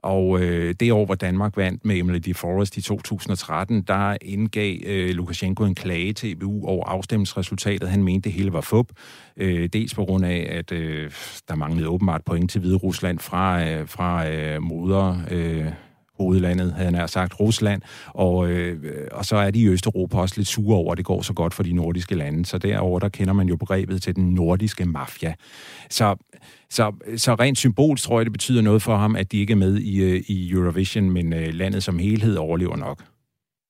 Og øh, det år, hvor Danmark vandt med Emily de Forest i 2013, der indgav øh, Lukashenko en klage til EBU over afstemningsresultatet. Han mente, det hele var fup. Øh, dels på grund af, at øh, der manglede åbenbart point til Hvide Rusland fra, øh, fra øh, moder... Øh, hovedlandet, havde han sagt, Rusland, og, øh, og så er de i Østeuropa også lidt sure over, at det går så godt for de nordiske lande. Så derover der kender man jo begrebet til den nordiske mafia. Så, så, så rent symbolsk tror jeg, det betyder noget for ham, at de ikke er med i, øh, i Eurovision, men øh, landet som helhed overlever nok.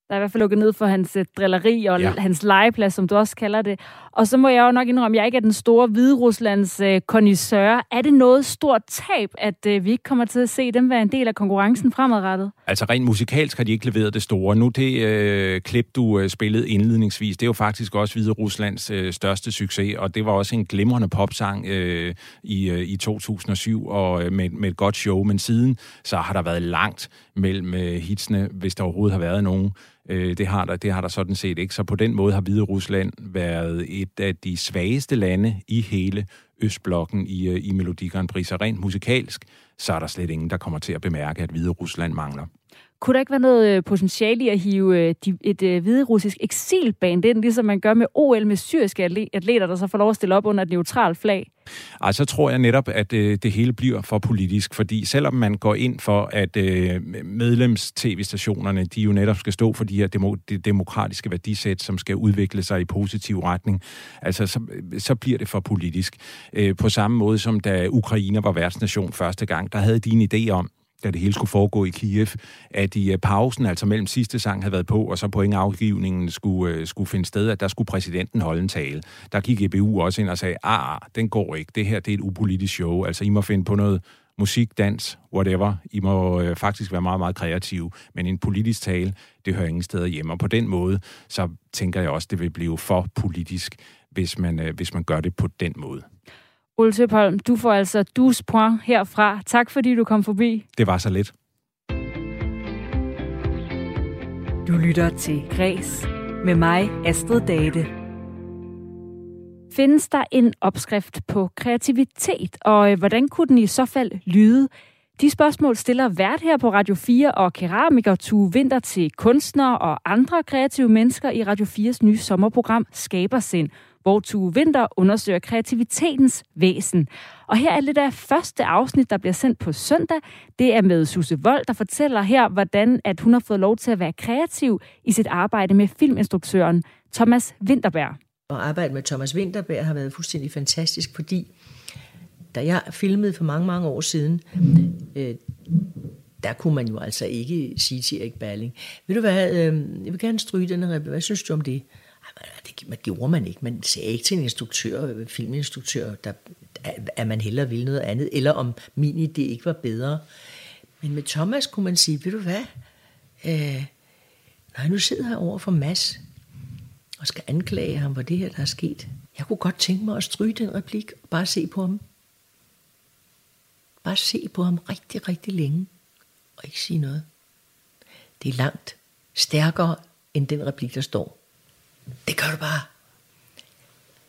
Der er i hvert fald lukket ned for hans uh, drilleri og ja. hans legeplads, som du også kalder det. Og så må jeg jo nok indrømme, at jeg ikke er den store Hvide Ruslands øh, uh, kondisør. Er det noget stort tab, at øh, vi ikke kommer til at se dem være en del af konkurrencen fremadrettet? Altså rent musikalsk har de ikke leveret det store. Nu det øh, klip, du øh, spillede indledningsvis, det er jo faktisk også Hvide Ruslands øh, største succes, og det var også en glimrende popsang øh, i, øh, i 2007 og øh, med, med et godt show. Men siden så har der været langt mellem øh, hitsene, hvis der overhovedet har været nogen. Øh, det, har der, det har der sådan set ikke. Så på den måde har Hvide Rusland været et af de svageste lande i hele Østblokken i, øh, i Melodi Grand Prix. Så rent musikalsk, så er der slet ingen, der kommer til at bemærke, at Hvide Rusland mangler. Kunne der ikke være noget øh, potentiale i at hive øh, et øh, hvide-russisk eksilband ind, ligesom man gør med OL med syriske atleter, der så får lov at stille op under et neutralt flag? Ej, så tror jeg netop, at det hele bliver for politisk, fordi selvom man går ind for, at medlems-tv-stationerne, de jo netop skal stå for de her demokratiske værdisæt, som skal udvikle sig i positiv retning, altså så, så bliver det for politisk. På samme måde som da Ukraine var værtsnation første gang, der havde de en idé om, da det hele skulle foregå i Kiev, at i øh, pausen, altså mellem sidste sang havde været på, og så pointafgivningen skulle, øh, skulle finde sted, at der skulle præsidenten holde en tale. Der gik EBU også ind og sagde, ah, ah, den går ikke, det her det er et upolitisk show, altså I må finde på noget musik, dans, whatever. I må øh, faktisk være meget, meget kreative, men en politisk tale, det hører ingen steder hjemme. Og på den måde, så tænker jeg også, det vil blive for politisk, hvis man, øh, hvis man gør det på den måde. Ole Tøpholm, du får altså 12 point herfra. Tak fordi du kom forbi. Det var så lidt. Du lytter til Græs med mig, Astrid Date. Findes der en opskrift på kreativitet, og øh, hvordan kunne den i så fald lyde? De spørgsmål stiller vært her på Radio 4 og keramiker Tue Vinter til kunstnere og andre kreative mennesker i Radio 4's nye sommerprogram Skabersind, hvor Tue Vinter undersøger kreativitetens væsen. Og her er lidt af første afsnit, der bliver sendt på søndag. Det er med Susse Vold, der fortæller her, hvordan at hun har fået lov til at være kreativ i sit arbejde med filminstruktøren Thomas Winterberg. Og arbejde med Thomas Winterberg har været fuldstændig fantastisk, fordi da jeg filmede for mange, mange år siden, øh, der kunne man jo altså ikke sige til Erik Balling, ved du hvad, øh, jeg vil gerne stryge den her, hvad synes du om det? Det man gjorde man ikke. Man sagde ikke til en instruktør, filminstruktør, der, at man hellere ville noget andet, eller om min idé ikke var bedre. Men med Thomas kunne man sige, ved du hvad, øh, når jeg nu sidder her over for Mads, og skal anklage ham for det her, der er sket, jeg kunne godt tænke mig at stryge den replik, og bare se på ham. Bare se på ham rigtig, rigtig længe. og ikke sige noget. Det er langt stærkere end den replik, der står. Det gør du bare.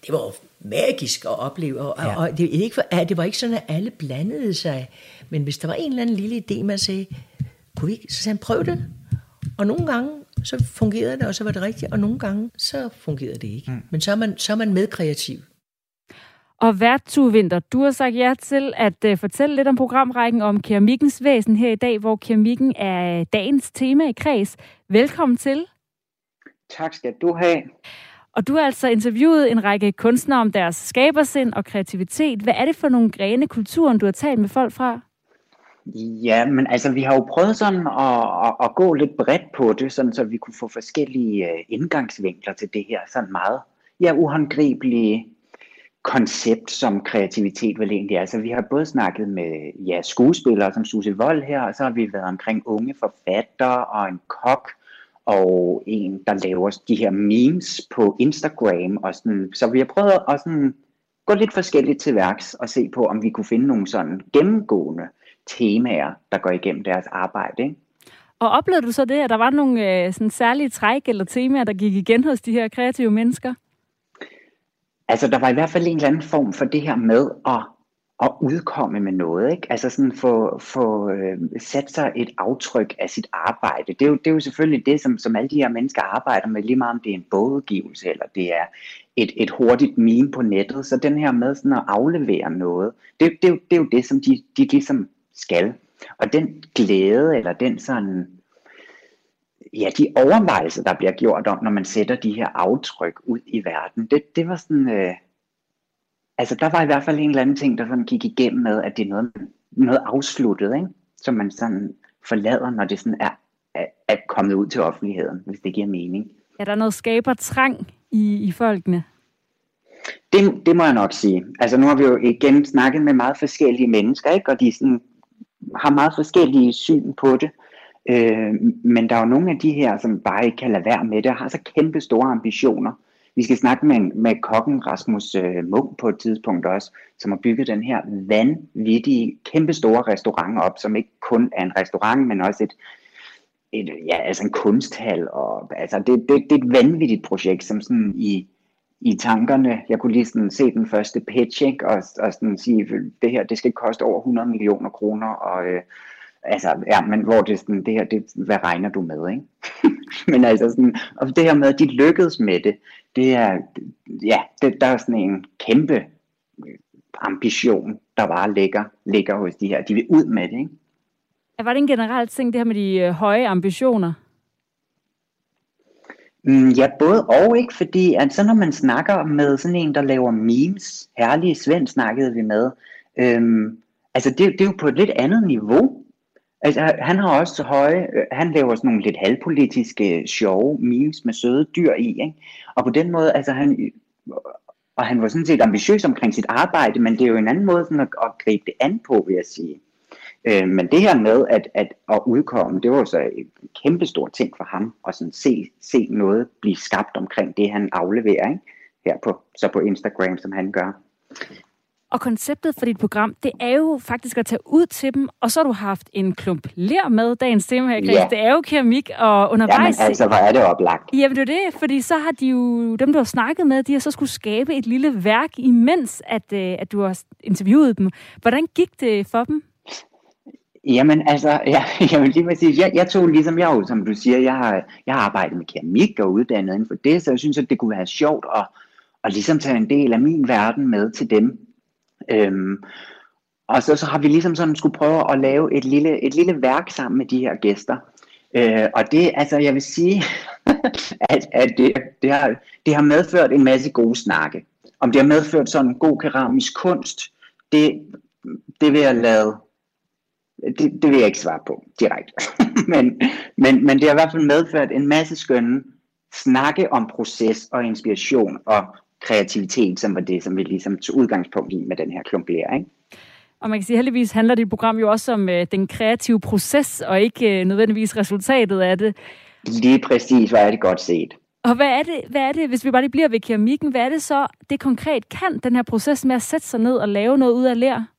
Det var magisk at opleve, og, ja. og det, ikke, det var ikke sådan, at alle blandede sig. Men hvis der var en eller anden lille idé, man sagde, kunne vi ikke, så sagde han, prøv det. Og nogle gange, så fungerede det, og så var det rigtigt, og nogle gange, så fungerede det ikke. Mm. Men så er man, så er man med kreativ. Og vært Vinter, du har sagt ja til at uh, fortælle lidt om programrækken om keramikkens væsen her i dag, hvor keramikken er dagens tema i kreds. Velkommen til. Tak skal du have. Og du har altså interviewet en række kunstnere om deres skabersind og kreativitet. Hvad er det for nogle grene kulturen, du har talt med folk fra? Ja, men altså vi har jo prøvet sådan at, at, at gå lidt bredt på det, sådan så vi kunne få forskellige øh, indgangsvinkler til det her sådan meget ja, uhåndgribelige koncept, som kreativitet vel egentlig er. Altså vi har både snakket med ja, skuespillere som Susie Vold her, og så har vi været omkring unge forfattere og en kok, og en, der laver de her memes på Instagram. Og sådan, så vi har prøvet at sådan, gå lidt forskelligt til værks og se på, om vi kunne finde nogle sådan gennemgående temaer, der går igennem deres arbejde. Ikke? Og oplevede du så det, at der var nogle øh, sådan særlige træk eller temaer, der gik igen hos de her kreative mennesker? Altså, der var i hvert fald en eller anden form for det her med at, at udkomme med noget. Ikke? Altså sådan få, få øh, sat sig et aftryk af sit arbejde. Det er jo, det er jo selvfølgelig det, som, som alle de her mennesker arbejder med, lige meget om det er en bogudgivelse, eller det er et, et hurtigt meme på nettet. Så den her med sådan at aflevere noget, det, det, det, det er jo det, som de, de ligesom skal. Og den glæde, eller den sådan, ja, de overvejelser, der bliver gjort om, når man sætter de her aftryk ud i verden, det, det var sådan, øh, altså der var i hvert fald en eller anden ting, der sådan gik igennem med, at det er noget, noget afsluttet, ikke? som man sådan forlader, når det sådan er, er, er kommet ud til offentligheden, hvis det giver mening. Er der noget skaber trang i, i folkene? Det, det må jeg nok sige. Altså nu har vi jo igen snakket med meget forskellige mennesker, ikke? og de sådan har meget forskellige syn på det. Øh, men der er jo nogle af de her, som bare ikke kan lade være med det, og har så kæmpe store ambitioner. Vi skal snakke med, med kokken Rasmus øh, Munk på et tidspunkt også, som har bygget den her vanvittige, kæmpe store restaurant op, som ikke kun er en restaurant, men også et, et ja, altså en kunsthal. Og, altså det, det, det er et vanvittigt projekt, som sådan i, i tankerne. Jeg kunne lige sådan se den første pitch, ikke? Og, og sådan sige, det her, det skal koste over 100 millioner kroner, og øh, altså, ja, men hvor det sådan, det her, det, hvad regner du med, ikke? men altså sådan, og det her med, at de lykkedes med det, det er, ja, det, der er sådan en kæmpe ambition, der bare ligger, ligger hos de her. De vil ud med det, ikke? Var det en generelt ting, det her med de øh, høje ambitioner? Mm, ja, både og ikke, fordi at så når man snakker med sådan en, der laver memes, herlige Svend snakkede vi med, øhm, altså det, det er jo på et lidt andet niveau. Altså han har også så høje, øh, han laver sådan nogle lidt halvpolitiske øh, sjove memes med søde dyr i, ikke? og på den måde, altså han, øh, og han var sådan set ambitiøs omkring sit arbejde, men det er jo en anden måde sådan at, at gribe det an på, vil jeg sige. Øh, men det her med at, at, at udkomme, det var så en kæmpe stor ting for ham, at sådan se, se noget blive skabt omkring det, han afleverer, ikke? her på, så på Instagram, som han gør. Og konceptet for dit program, det er jo faktisk at tage ud til dem, og så har du haft en klump ler med dagens tema her, Chris. Ja. Det er jo keramik, og undervejs... Jamen altså, hvor er det oplagt? Jamen det er det, fordi så har de jo, dem du har snakket med, de har så skulle skabe et lille værk, imens at, øh, at du har interviewet dem. Hvordan gik det for dem? Jamen altså, ja, jeg vil lige sige, jeg, jeg tog ligesom jeg jo, som du siger, jeg har, jeg har arbejdet med keramik og uddannet inden for det, så jeg synes, at det kunne være sjovt at, at ligesom tage en del af min verden med til dem. Øhm, og så, så har vi ligesom sådan skulle prøve at lave et lille, et lille værk sammen med de her gæster. Øh, og det, altså jeg vil sige, at, at det, det, har, det har medført en masse gode snakke. Om det har medført sådan god keramisk kunst, det, det vil jeg lade det, det vil jeg ikke svare på direkte. men, men, men det har i hvert fald medført en masse skønne snakke om proces og inspiration og kreativitet, som var det, som vi ligesom tog udgangspunkt i med den her klumplære. Ikke? Og man kan sige, heldigvis handler dit program jo også om øh, den kreative proces, og ikke øh, nødvendigvis resultatet af det. Lige præcis, hvad er det godt set. Og hvad er, det, hvad er det, hvis vi bare lige bliver ved keramikken, hvad er det så, det konkret kan, den her proces med at sætte sig ned og lave noget ud af lær?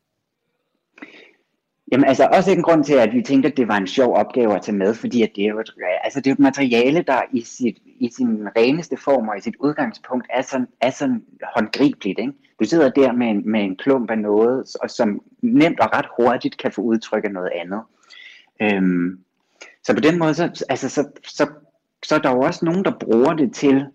Jamen altså også en grund til, at vi tænkte, at det var en sjov opgave at tage med, fordi at det er jo et, altså, det er et materiale, der i, sit, i sin reneste form og i sit udgangspunkt er sådan, er sådan håndgribeligt. Ikke? Du sidder der med en, med en klump af noget, og som nemt og ret hurtigt kan få udtrykket noget andet. Øhm, så på den måde, så, altså, så, så, så er der jo også nogen, der bruger det til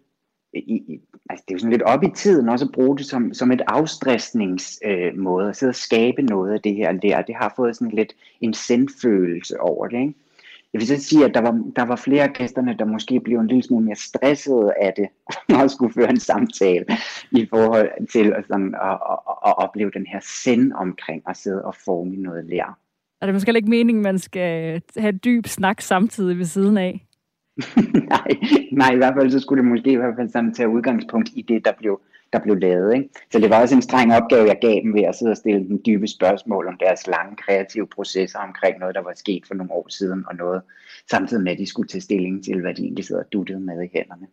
i, altså det er jo sådan lidt op i tiden også at bruge det som, som et afstressningsmåde, øh, at sidde og skabe noget af det her der. Det har fået sådan lidt en sendfølelse over det. Ikke? Jeg vil så sige, at der var, der var flere af gæsterne, der måske blev en lille smule mere stressede af det, og skulle føre en samtale i forhold til at, sådan, at, at, at opleve den her send omkring at sidde og forme noget lær. Er det måske ikke meningen, man skal have dyb snak samtidig ved siden af? nej, nej, i hvert fald så skulle det måske i hvert fald sådan tage udgangspunkt i det, der blev, der blev lavet. Ikke? Så det var også en streng opgave, jeg gav dem ved at sidde og stille dem dybe spørgsmål om deres lange kreative processer omkring noget, der var sket for nogle år siden, og noget samtidig med, at de skulle tage stilling til, hvad de egentlig sidder og duttede med i hænderne.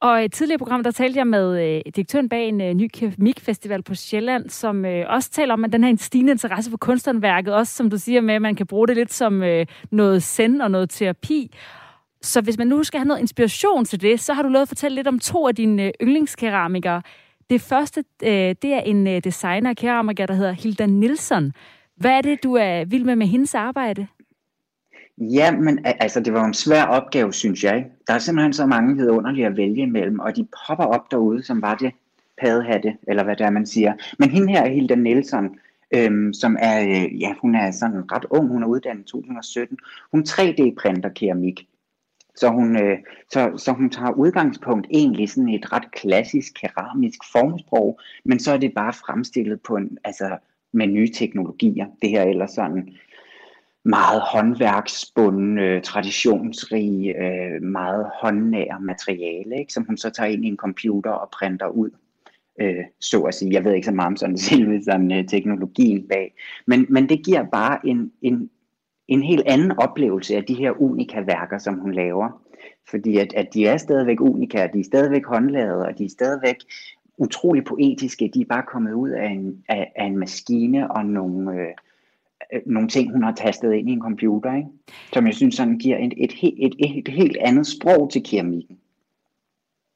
Og i et tidligere program, der talte jeg med øh, direktøren bag en øh, ny keramikfestival på Sjælland, som øh, også taler om, at den her en stigende interesse for kunsthåndværket, også som du siger med, at man kan bruge det lidt som øh, noget send og noget terapi. Så hvis man nu skal have noget inspiration til det, så har du lovet at fortælle lidt om to af dine øh, yndlingskeramikere. Det første, øh, det er en øh, designer og keramiker, der hedder Hilda Nilsson. Hvad er det, du er vild med med hendes arbejde? Ja, men altså, det var en svær opgave, synes jeg. Der er simpelthen så mange vidunderlige at vælge imellem, og de popper op derude, som var det paddehatte, eller hvad det er, man siger. Men hende her, Hilda Nielsen, øhm, som er, øh, ja, hun er sådan ret ung, hun er uddannet i 2017. Hun 3D-printer keramik. Så hun, øh, så, så hun tager udgangspunkt egentlig sådan et ret klassisk keramisk formsprog, men så er det bare fremstillet på en, altså med nye teknologier. Det her eller sådan meget håndværksbundne, traditionsrige, øh, meget håndnære materiale, ikke? som hun så tager ind i en computer og printer ud. Øh, så at sige. Jeg ved ikke så meget om sådan selve sådan, øh, teknologien bag, men, men det giver bare en, en, en helt anden oplevelse af de her unika værker, som hun laver. Fordi at, at de er stadigvæk unika, de er stadigvæk håndlavede, og de er stadigvæk utrolig poetiske. De er bare kommet ud af en, af, af en maskine og nogle, øh, øh, nogle ting, hun har tastet ind i en computer, ikke? som jeg synes sådan giver et, et, et, et, et helt andet sprog til keramikken.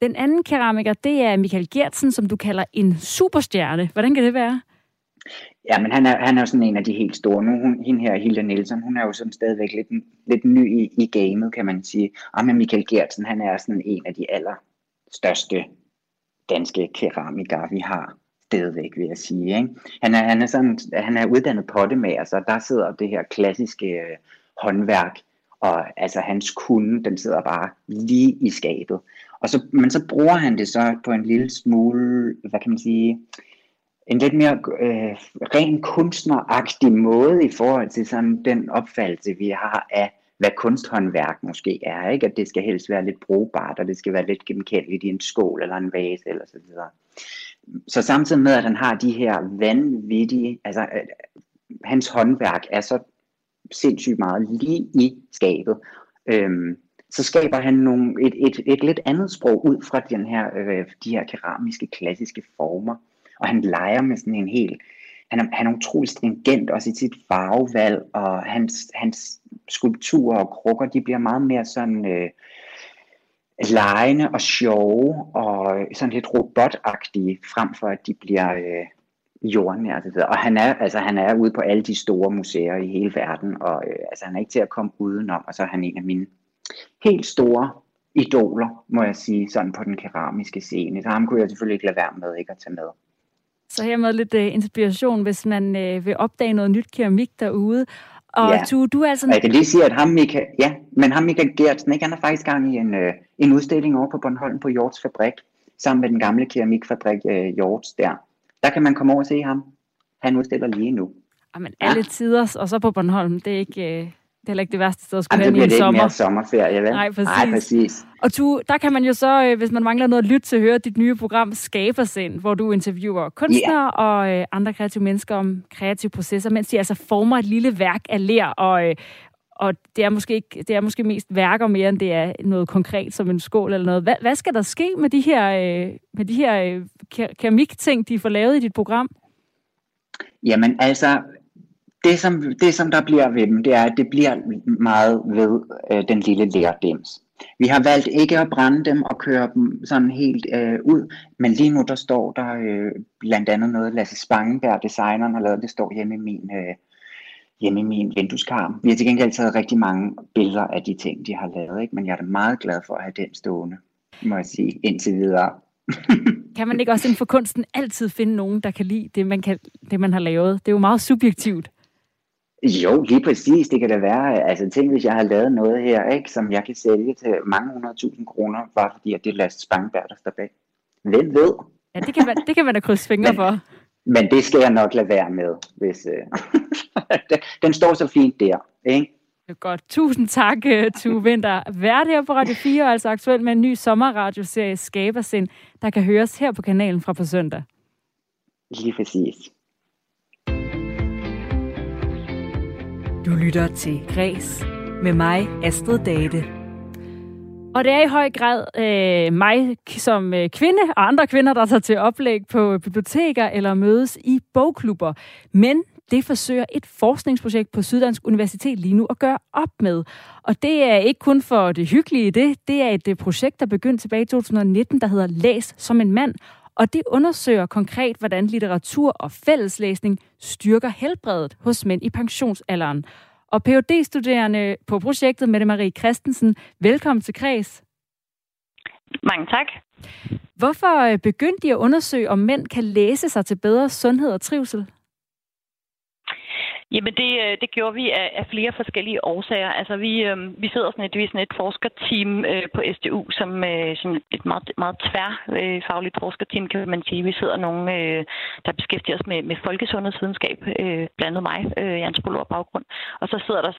Den anden keramiker, det er Michael Gertsen, som du kalder en superstjerne. Hvordan kan det være? Ja, men han er, han er sådan en af de helt store. Nu hun, hende her, Hilda Nielsen, hun er jo sådan stadigvæk lidt, lidt ny i, i gamet, kan man sige. Og med Michael Gertsen, han er sådan en af de aller største danske keramikere, vi har stadigvæk, vil jeg sige. Ikke? Han, er, han, er sådan, han er uddannet pottemager, så der sidder det her klassiske øh, håndværk, og altså hans kunde, den sidder bare lige i skabet. Og så, men så bruger han det så på en lille smule, hvad kan man sige, en lidt mere øh, ren kunstneragtig måde i forhold til sådan den opfattelse, vi har af, hvad kunsthåndværk måske er. Ikke? At det skal helst være lidt brugbart, og det skal være lidt genkendeligt i en skål eller en vase eller så videre. Så samtidig med, at han har de her vanvittige, altså øh, hans håndværk er så sindssygt meget lige i skabet. Øhm, så skaber han nogle, et, et, et lidt andet sprog ud fra den her, øh, de her keramiske klassiske former og han leger med sådan en helt, han er, han er utrolig stringent også i sit farvevalg, og hans, hans skulpturer og krukker, de bliver meget mere sådan øh, lejende og sjove, og sådan lidt robotagtige, frem for at de bliver øh, jordnære. Og han er, altså, han er ude på alle de store museer i hele verden, og øh, altså, han er ikke til at komme udenom, og så er han en af mine helt store idoler, må jeg sige, sådan på den keramiske scene. Så ham kunne jeg selvfølgelig ikke lade være med ikke at tage med. Så her med lidt uh, inspiration, hvis man uh, vil opdage noget nyt keramik derude. Og ja. du, du er altså... Jeg kan lige sige, at ham Michael, ja, men ham Michael Gertsen, ikke, han er faktisk gang i en, uh, en udstilling over på Bornholm på Hjorts Fabrik, sammen med den gamle keramikfabrik uh, Hjorts der. Der kan man komme over og se ham. Han udstiller lige nu. Jamen, alle ja. tider, og så på Bornholm, det er ikke... Uh det er heller ikke det værste sted at skulle hen i en sommer. det ikke sommerferie, vel? Nej, præcis. Nej, præcis. Og du, der kan man jo så, øh, hvis man mangler noget at lytte til, høre dit nye program Skabersind, hvor du interviewer kunstnere yeah. og øh, andre kreative mennesker om kreative processer, mens de altså former et lille værk af ler, og, øh, og det er, måske ikke, det er måske mest værker mere, end det er noget konkret som en skål eller noget. Hvad, hvad skal der ske med de her, øh, med de her øh, keramikting, de får lavet i dit program? Jamen altså, det, som, det, som der bliver ved dem, det er, at det bliver meget ved øh, den lille lærdims. Vi har valgt ikke at brænde dem og køre dem sådan helt øh, ud, men lige nu der står der øh, blandt andet noget, Lasse Spangenberg, designeren, har lavet, det står hjemme i min, øh, hjemme i min vindueskarm. Vi har til gengæld taget rigtig mange billeder af de ting, de har lavet, ikke? men jeg er da meget glad for at have den stående, må jeg sige, indtil videre. kan man ikke også inden for kunsten altid finde nogen, der kan lide det, man, kan, det, man har lavet? Det er jo meget subjektivt. Jo, lige præcis. Det kan da være. Altså tænk, hvis jeg har lavet noget her, ikke, som jeg kan sælge til mange hundrede tusind kroner, bare fordi at det er Lasse Spangberg, der står bag. Hvem ved? Ja, det kan man, det kan man da krydse fingre for. Men det skal jeg nok lade være med, hvis... Øh, den står så fint der, ikke? Godt. Tusind tak, øh, Tue Vinter. Vært her på Radio 4, altså aktuelt med en ny sommerradioserie Skabersind, der kan høres her på kanalen fra på søndag. Lige præcis. Du lytter til Græs med mig, Astrid Date. Og det er i høj grad øh, mig som øh, kvinde og andre kvinder, der tager til oplæg på biblioteker eller mødes i bogklubber. Men det forsøger et forskningsprojekt på Syddansk Universitet lige nu at gøre op med. Og det er ikke kun for det hyggelige i det. Det er et øh, projekt, der begyndte tilbage i 2019, der hedder Læs som en mand. Og det undersøger konkret, hvordan litteratur og fælleslæsning styrker helbredet hos mænd i pensionsalderen. Og phd studerende på projektet, Mette Marie Christensen, velkommen til Kreds. Mange tak. Hvorfor øh, begyndte de at undersøge, om mænd kan læse sig til bedre sundhed og trivsel? Jamen det, øh, det gjorde vi af, af flere forskellige årsager. Altså vi, øh, vi sidder sådan et, vi er sådan et forskerteam øh, på SDU, som øh, sådan et meget, meget tværfagligt øh, forskerteam, kan man sige. Vi sidder nogle, øh, der beskæftiger os med, med folkesundhedsvidenskab, øh, blandt andet mig, øh, Jens antropolog baggrund. Og så sidder der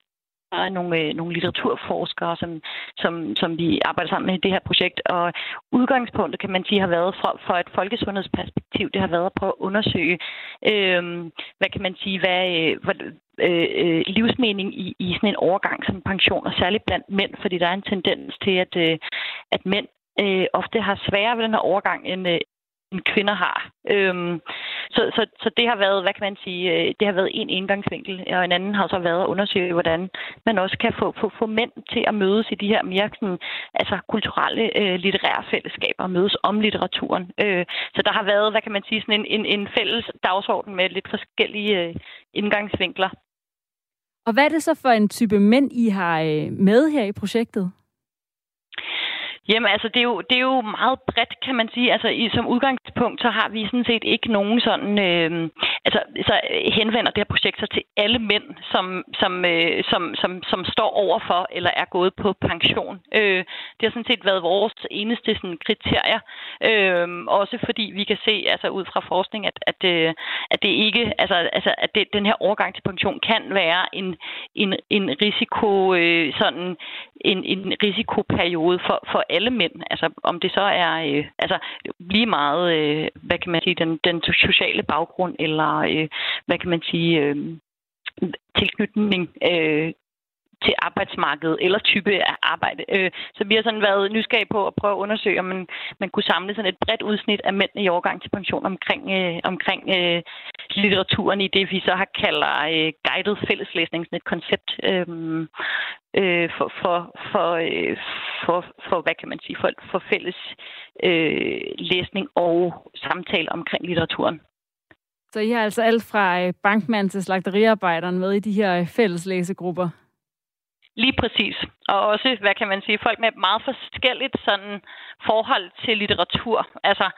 er nogle, øh, nogle litteraturforskere, som, som, som vi arbejder sammen med i det her projekt. Og udgangspunktet, kan man sige, har været fra, fra et folkesundhedsperspektiv, det har været at prøve at undersøge, øh, hvad kan man sige, hvad, øh, hvad øh, øh, livsmening i, i sådan en overgang som pension, og særligt blandt mænd, fordi der er en tendens til, at, øh, at mænd øh, ofte har sværere ved den her overgang, end, øh, end kvinder har. Øhm, så, så, så det har været, hvad kan man sige, øh, det har været en indgangsvinkel, og en anden har så været at undersøge, hvordan man også kan få, få, få mænd til at mødes i de her mere sådan, altså kulturelle, øh, litterære fællesskaber, mødes om litteraturen. Øh, så der har været, hvad kan man sige, sådan en, en, en fælles dagsorden med lidt forskellige øh, indgangsvinkler. Og hvad er det så for en type mænd, I har øh, med her i projektet? Jamen altså, det er, jo, det er jo meget bredt, kan man sige. Altså, i, som udgangspunkt, så har vi sådan set ikke nogen sådan... Øh, altså, så øh, henvender det her projekt sig til alle mænd, som, som, øh, som, som, som står overfor eller er gået på pension. Øh, det har sådan set været vores eneste sådan, kriterier. Øh, også fordi vi kan se altså, ud fra forskning, at, at, øh, at det ikke... Altså, altså at det, den her overgang til pension kan være en, en, en risiko... Øh, sådan en, en risikoperiode for, for alle mænd. Altså om det så er øh, altså lige meget, øh, hvad kan man sige, den, den sociale baggrund, eller øh, hvad kan man sige, øh, tilknytning øh, til arbejdsmarkedet eller type af arbejde. Øh, så vi har sådan været nysgerrige på at prøve at undersøge, om man, man kunne samle sådan et bredt udsnit af mænd i overgang til pension omkring, øh, omkring øh, litteraturen i det, vi så har kalder øh, guided fælleslæsning, sådan et koncept øh, øh, for, for, for, øh, for, for, hvad kan man sige, for, for fælles øh, læsning og samtale omkring litteraturen. Så I har altså alt fra øh, bankmand til slagteriarbejderen med i de her øh, fælles læsegrupper? Lige præcis. Og også, hvad kan man sige, folk med meget forskelligt sådan forhold til litteratur. Altså,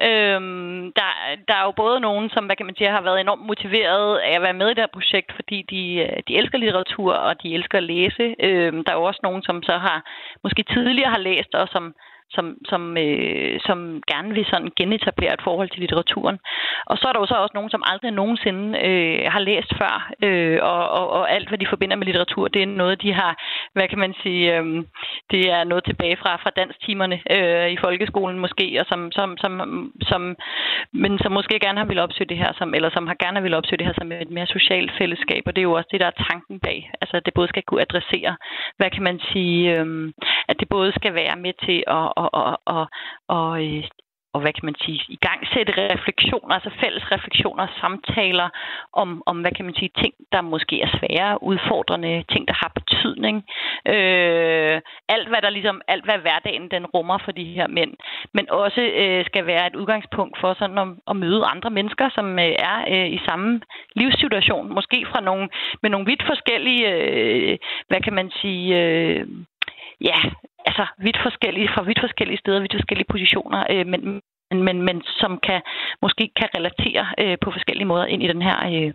øhm, der, der er jo både nogen, som, hvad kan man sige, har været enormt motiveret af at være med i det her projekt, fordi de, øh, de elsker litteratur, og de elsker at læse. Øhm, der er jo også nogen, som så har måske tidligere har læst, og som som, som, øh, som gerne vil sådan genetablere et forhold til litteraturen. Og så er der jo så også nogen, som aldrig nogensinde øh, har læst før, øh, og, og, og alt, hvad de forbinder med litteratur, det er noget, de har, hvad kan man sige, øh, det er noget tilbage fra, fra danstimerne øh, i folkeskolen måske, og som, som, som, som, men som måske gerne har vil opsøge det her, som, eller som har gerne vil opsøge det her som et mere socialt fællesskab, og det er jo også det, der er tanken bag. Altså, at det både skal kunne adressere, hvad kan man sige, øh, at det både skal være med til at og, og, og, og, øh, og hvad kan man sige, i gang sætte refleksioner, altså fælles refleksioner, samtaler om, om, hvad kan man sige, ting, der måske er svære, udfordrende, ting, der har betydning. Øh, alt, hvad der ligesom, alt, hvad hverdagen den rummer for de her mænd, men også øh, skal være et udgangspunkt for sådan at, at møde andre mennesker, som øh, er øh, i samme livssituation, måske fra nogle, med nogle vidt forskellige, øh, hvad kan man sige, øh, ja, altså vidt forskellige, fra vidt forskellige steder, vidt forskellige positioner, øh, men, men, men som kan måske kan relatere øh, på forskellige måder ind i den her øh,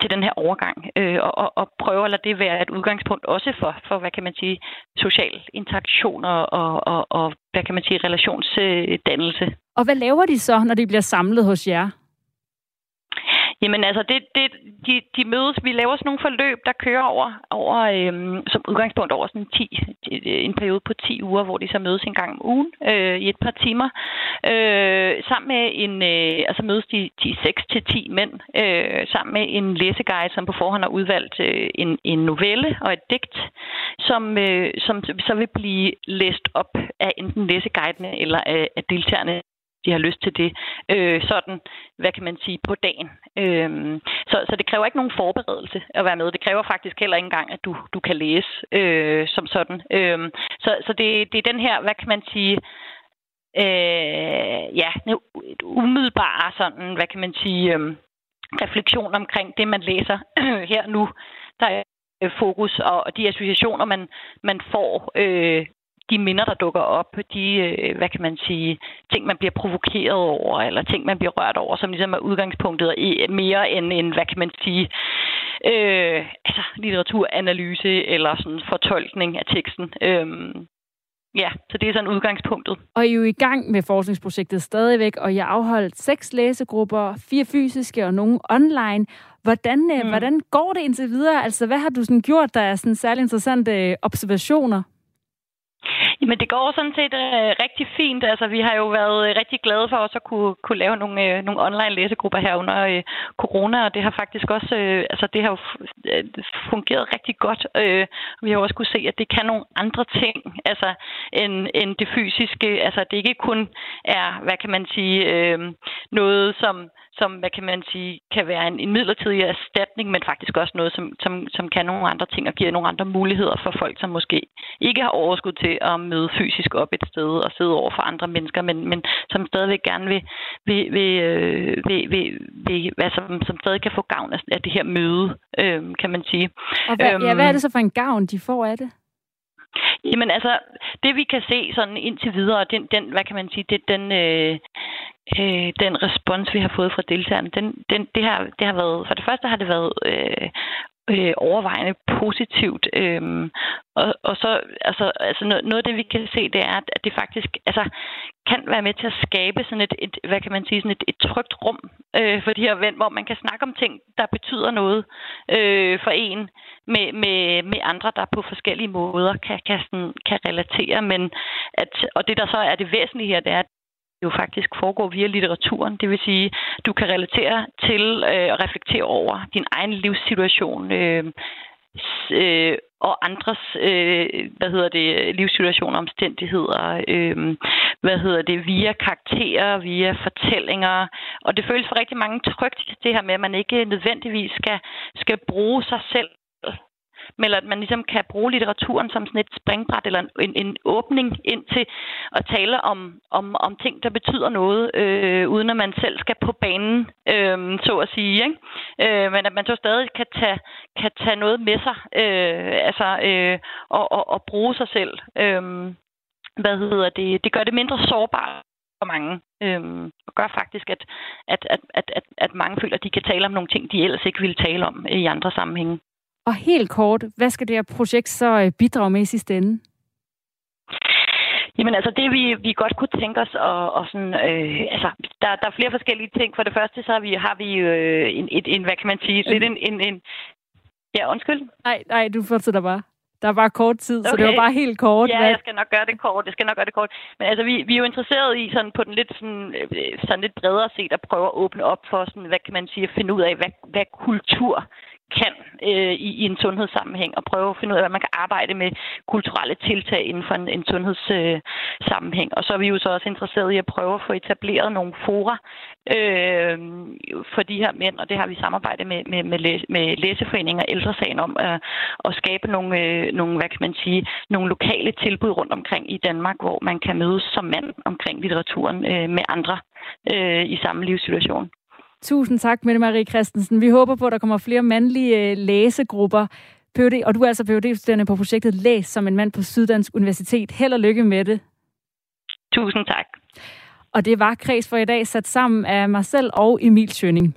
til den her overgang øh, og, og, og prøve at lade det være et udgangspunkt også for, for hvad kan man sige social interaktion og, og, og, og hvad kan man sige relationsdannelse. Og hvad laver de så, når de bliver samlet hos jer? Jamen altså, det, det, de, de mødes, vi laver sådan nogle forløb, der kører over, over øhm, som udgangspunkt over sådan 10, øh, en periode på 10 uger, hvor de så mødes en gang om ugen øh, i et par timer. Øh, sammen med en, øh, altså mødes de, de 6 til 10 mænd, øh, sammen med en læseguide, som på forhånd har udvalgt øh, en, en novelle og et digt, som, øh, som så vil blive læst op af enten læseguidene eller af, af deltagerne de har lyst til det, øh, sådan, hvad kan man sige, på dagen. Øh, så, så det kræver ikke nogen forberedelse at være med. Det kræver faktisk heller ikke engang, at du, du kan læse øh, som sådan. Øh, så så det, det er den her, hvad kan man sige, øh, ja, umiddelbare sådan, hvad kan man sige, øh, refleksion omkring det, man læser her nu. Der er fokus og de associationer, man, man får øh, de minder, der dukker op, de, øh, hvad kan man sige, ting, man bliver provokeret over, eller ting, man bliver rørt over, som ligesom er udgangspunktet mere end en, hvad kan man sige, øh, altså litteraturanalyse eller sådan fortolkning af teksten. Øhm, Ja, så det er sådan udgangspunktet. Og I er jo i gang med forskningsprojektet stadigvæk, og jeg har afholdt seks læsegrupper, fire fysiske og nogle online. Hvordan, øh, mm. hvordan går det indtil videre? Altså, hvad har du sådan gjort, der er sådan særlig interessante observationer? Jamen, det går sådan set øh, rigtig fint. Altså, vi har jo været øh, rigtig glade for også at kunne, kunne lave nogle, øh, nogle online læsegrupper her under øh, corona, og det har faktisk også øh, altså, det har jo øh, fungeret rigtig godt. Øh, vi har også kunne se, at det kan nogle andre ting altså, end, end det fysiske. Altså, det ikke kun er, hvad kan man sige, øh, noget, som som, hvad kan man sige, kan være en, en midlertidig erstatning, men faktisk også noget, som, som, som kan nogle andre ting og giver nogle andre muligheder for folk, som måske ikke har overskud til at møde fysisk op et sted og sidde over for andre mennesker, men, men som stadigvæk gerne vil, vil, vil, øh, vil, vil, vil altså, som stadig kan få gavn af det her møde, øh, kan man sige. Og hvad, øhm, ja, hvad er det så for en gavn, de får af det? Jamen altså, det vi kan se sådan indtil videre, den, den hvad kan man sige, det, den, øh, øh, den respons, vi har fået fra deltagerne, den, den, det, har, det har været, for det første har det været øh, øh, overvejende positivt. Øhm, og, og så, altså, altså noget, noget af det, vi kan se, det er, at det faktisk altså, kan være med til at skabe sådan et, et hvad kan man sige, sådan et, et trygt rum øh, for de her venner, hvor man kan snakke om ting, der betyder noget øh, for en, med, med, med andre, der på forskellige måder kan, kan, sådan, kan relatere. Men at, og det, der så er det væsentlige her, det er, at jo faktisk foregår via litteraturen. Det vil sige, du kan relatere til øh, og reflektere over din egen livssituation øh, øh, og andres øh, hvad hedder det livssituationer og omstændigheder øh, hvad hedder det via karakterer via fortællinger og det føles for rigtig mange trygt det her med at man ikke nødvendigvis skal skal bruge sig selv men at man ligesom kan bruge litteraturen som sådan et springbræt eller en, en åbning ind til at tale om, om, om ting, der betyder noget, øh, uden at man selv skal på banen, øh, så at sige. Ikke? Øh, men at man så stadig kan tage, kan tage noget med sig øh, altså, øh, og, og, og bruge sig selv. Øh, hvad hedder det? Det gør det mindre sårbart for mange, øhm, og gør faktisk, at, at, at, at, at mange føler, at de kan tale om nogle ting, de ellers ikke ville tale om i andre sammenhænge. Og helt kort, hvad skal det her projekt så øh, bidrage med i sidste ende? Jamen altså, det vi, vi godt kunne tænke os, og, og sådan, øh, altså, der, der er flere forskellige ting. For det første, så har vi, har vi øh, en, et, en, hvad kan man sige, lidt en, en, en Ja, undskyld. Nej, nej, du fortsætter bare. Der er bare kort tid, okay. så det var bare helt kort. Ja, jeg skal nok gøre det kort. Jeg skal nok gøre det kort. Men altså, vi, vi er jo interesseret i sådan på den lidt, sådan, øh, sådan lidt bredere set at prøve at åbne op for, sådan, hvad kan man sige, at finde ud af, hvad, hvad kultur kan øh, i, i en sundhedssammenhæng, og prøve at finde ud af, hvad man kan arbejde med kulturelle tiltag inden for en, en sundhedssammenhæng. Øh, og så er vi jo så også interesserede i at prøve at få etableret nogle fora øh, for de her mænd, og det har vi samarbejdet med, med, med, læ- med læseforeninger og ældresagen om øh, at skabe nogle, øh, nogle, hvad kan man sige, nogle lokale tilbud rundt omkring i Danmark, hvor man kan mødes som mand omkring litteraturen øh, med andre øh, i samme livssituation. Tusind tak, Mette Marie Christensen. Vi håber på, at der kommer flere mandlige øh, læsegrupper. PhD, og du er altså PhD-studerende på projektet Læs som en mand på Syddansk Universitet. Held og lykke med det. Tusind tak. Og det var kreds for i dag sat sammen af mig selv og Emil Schønning.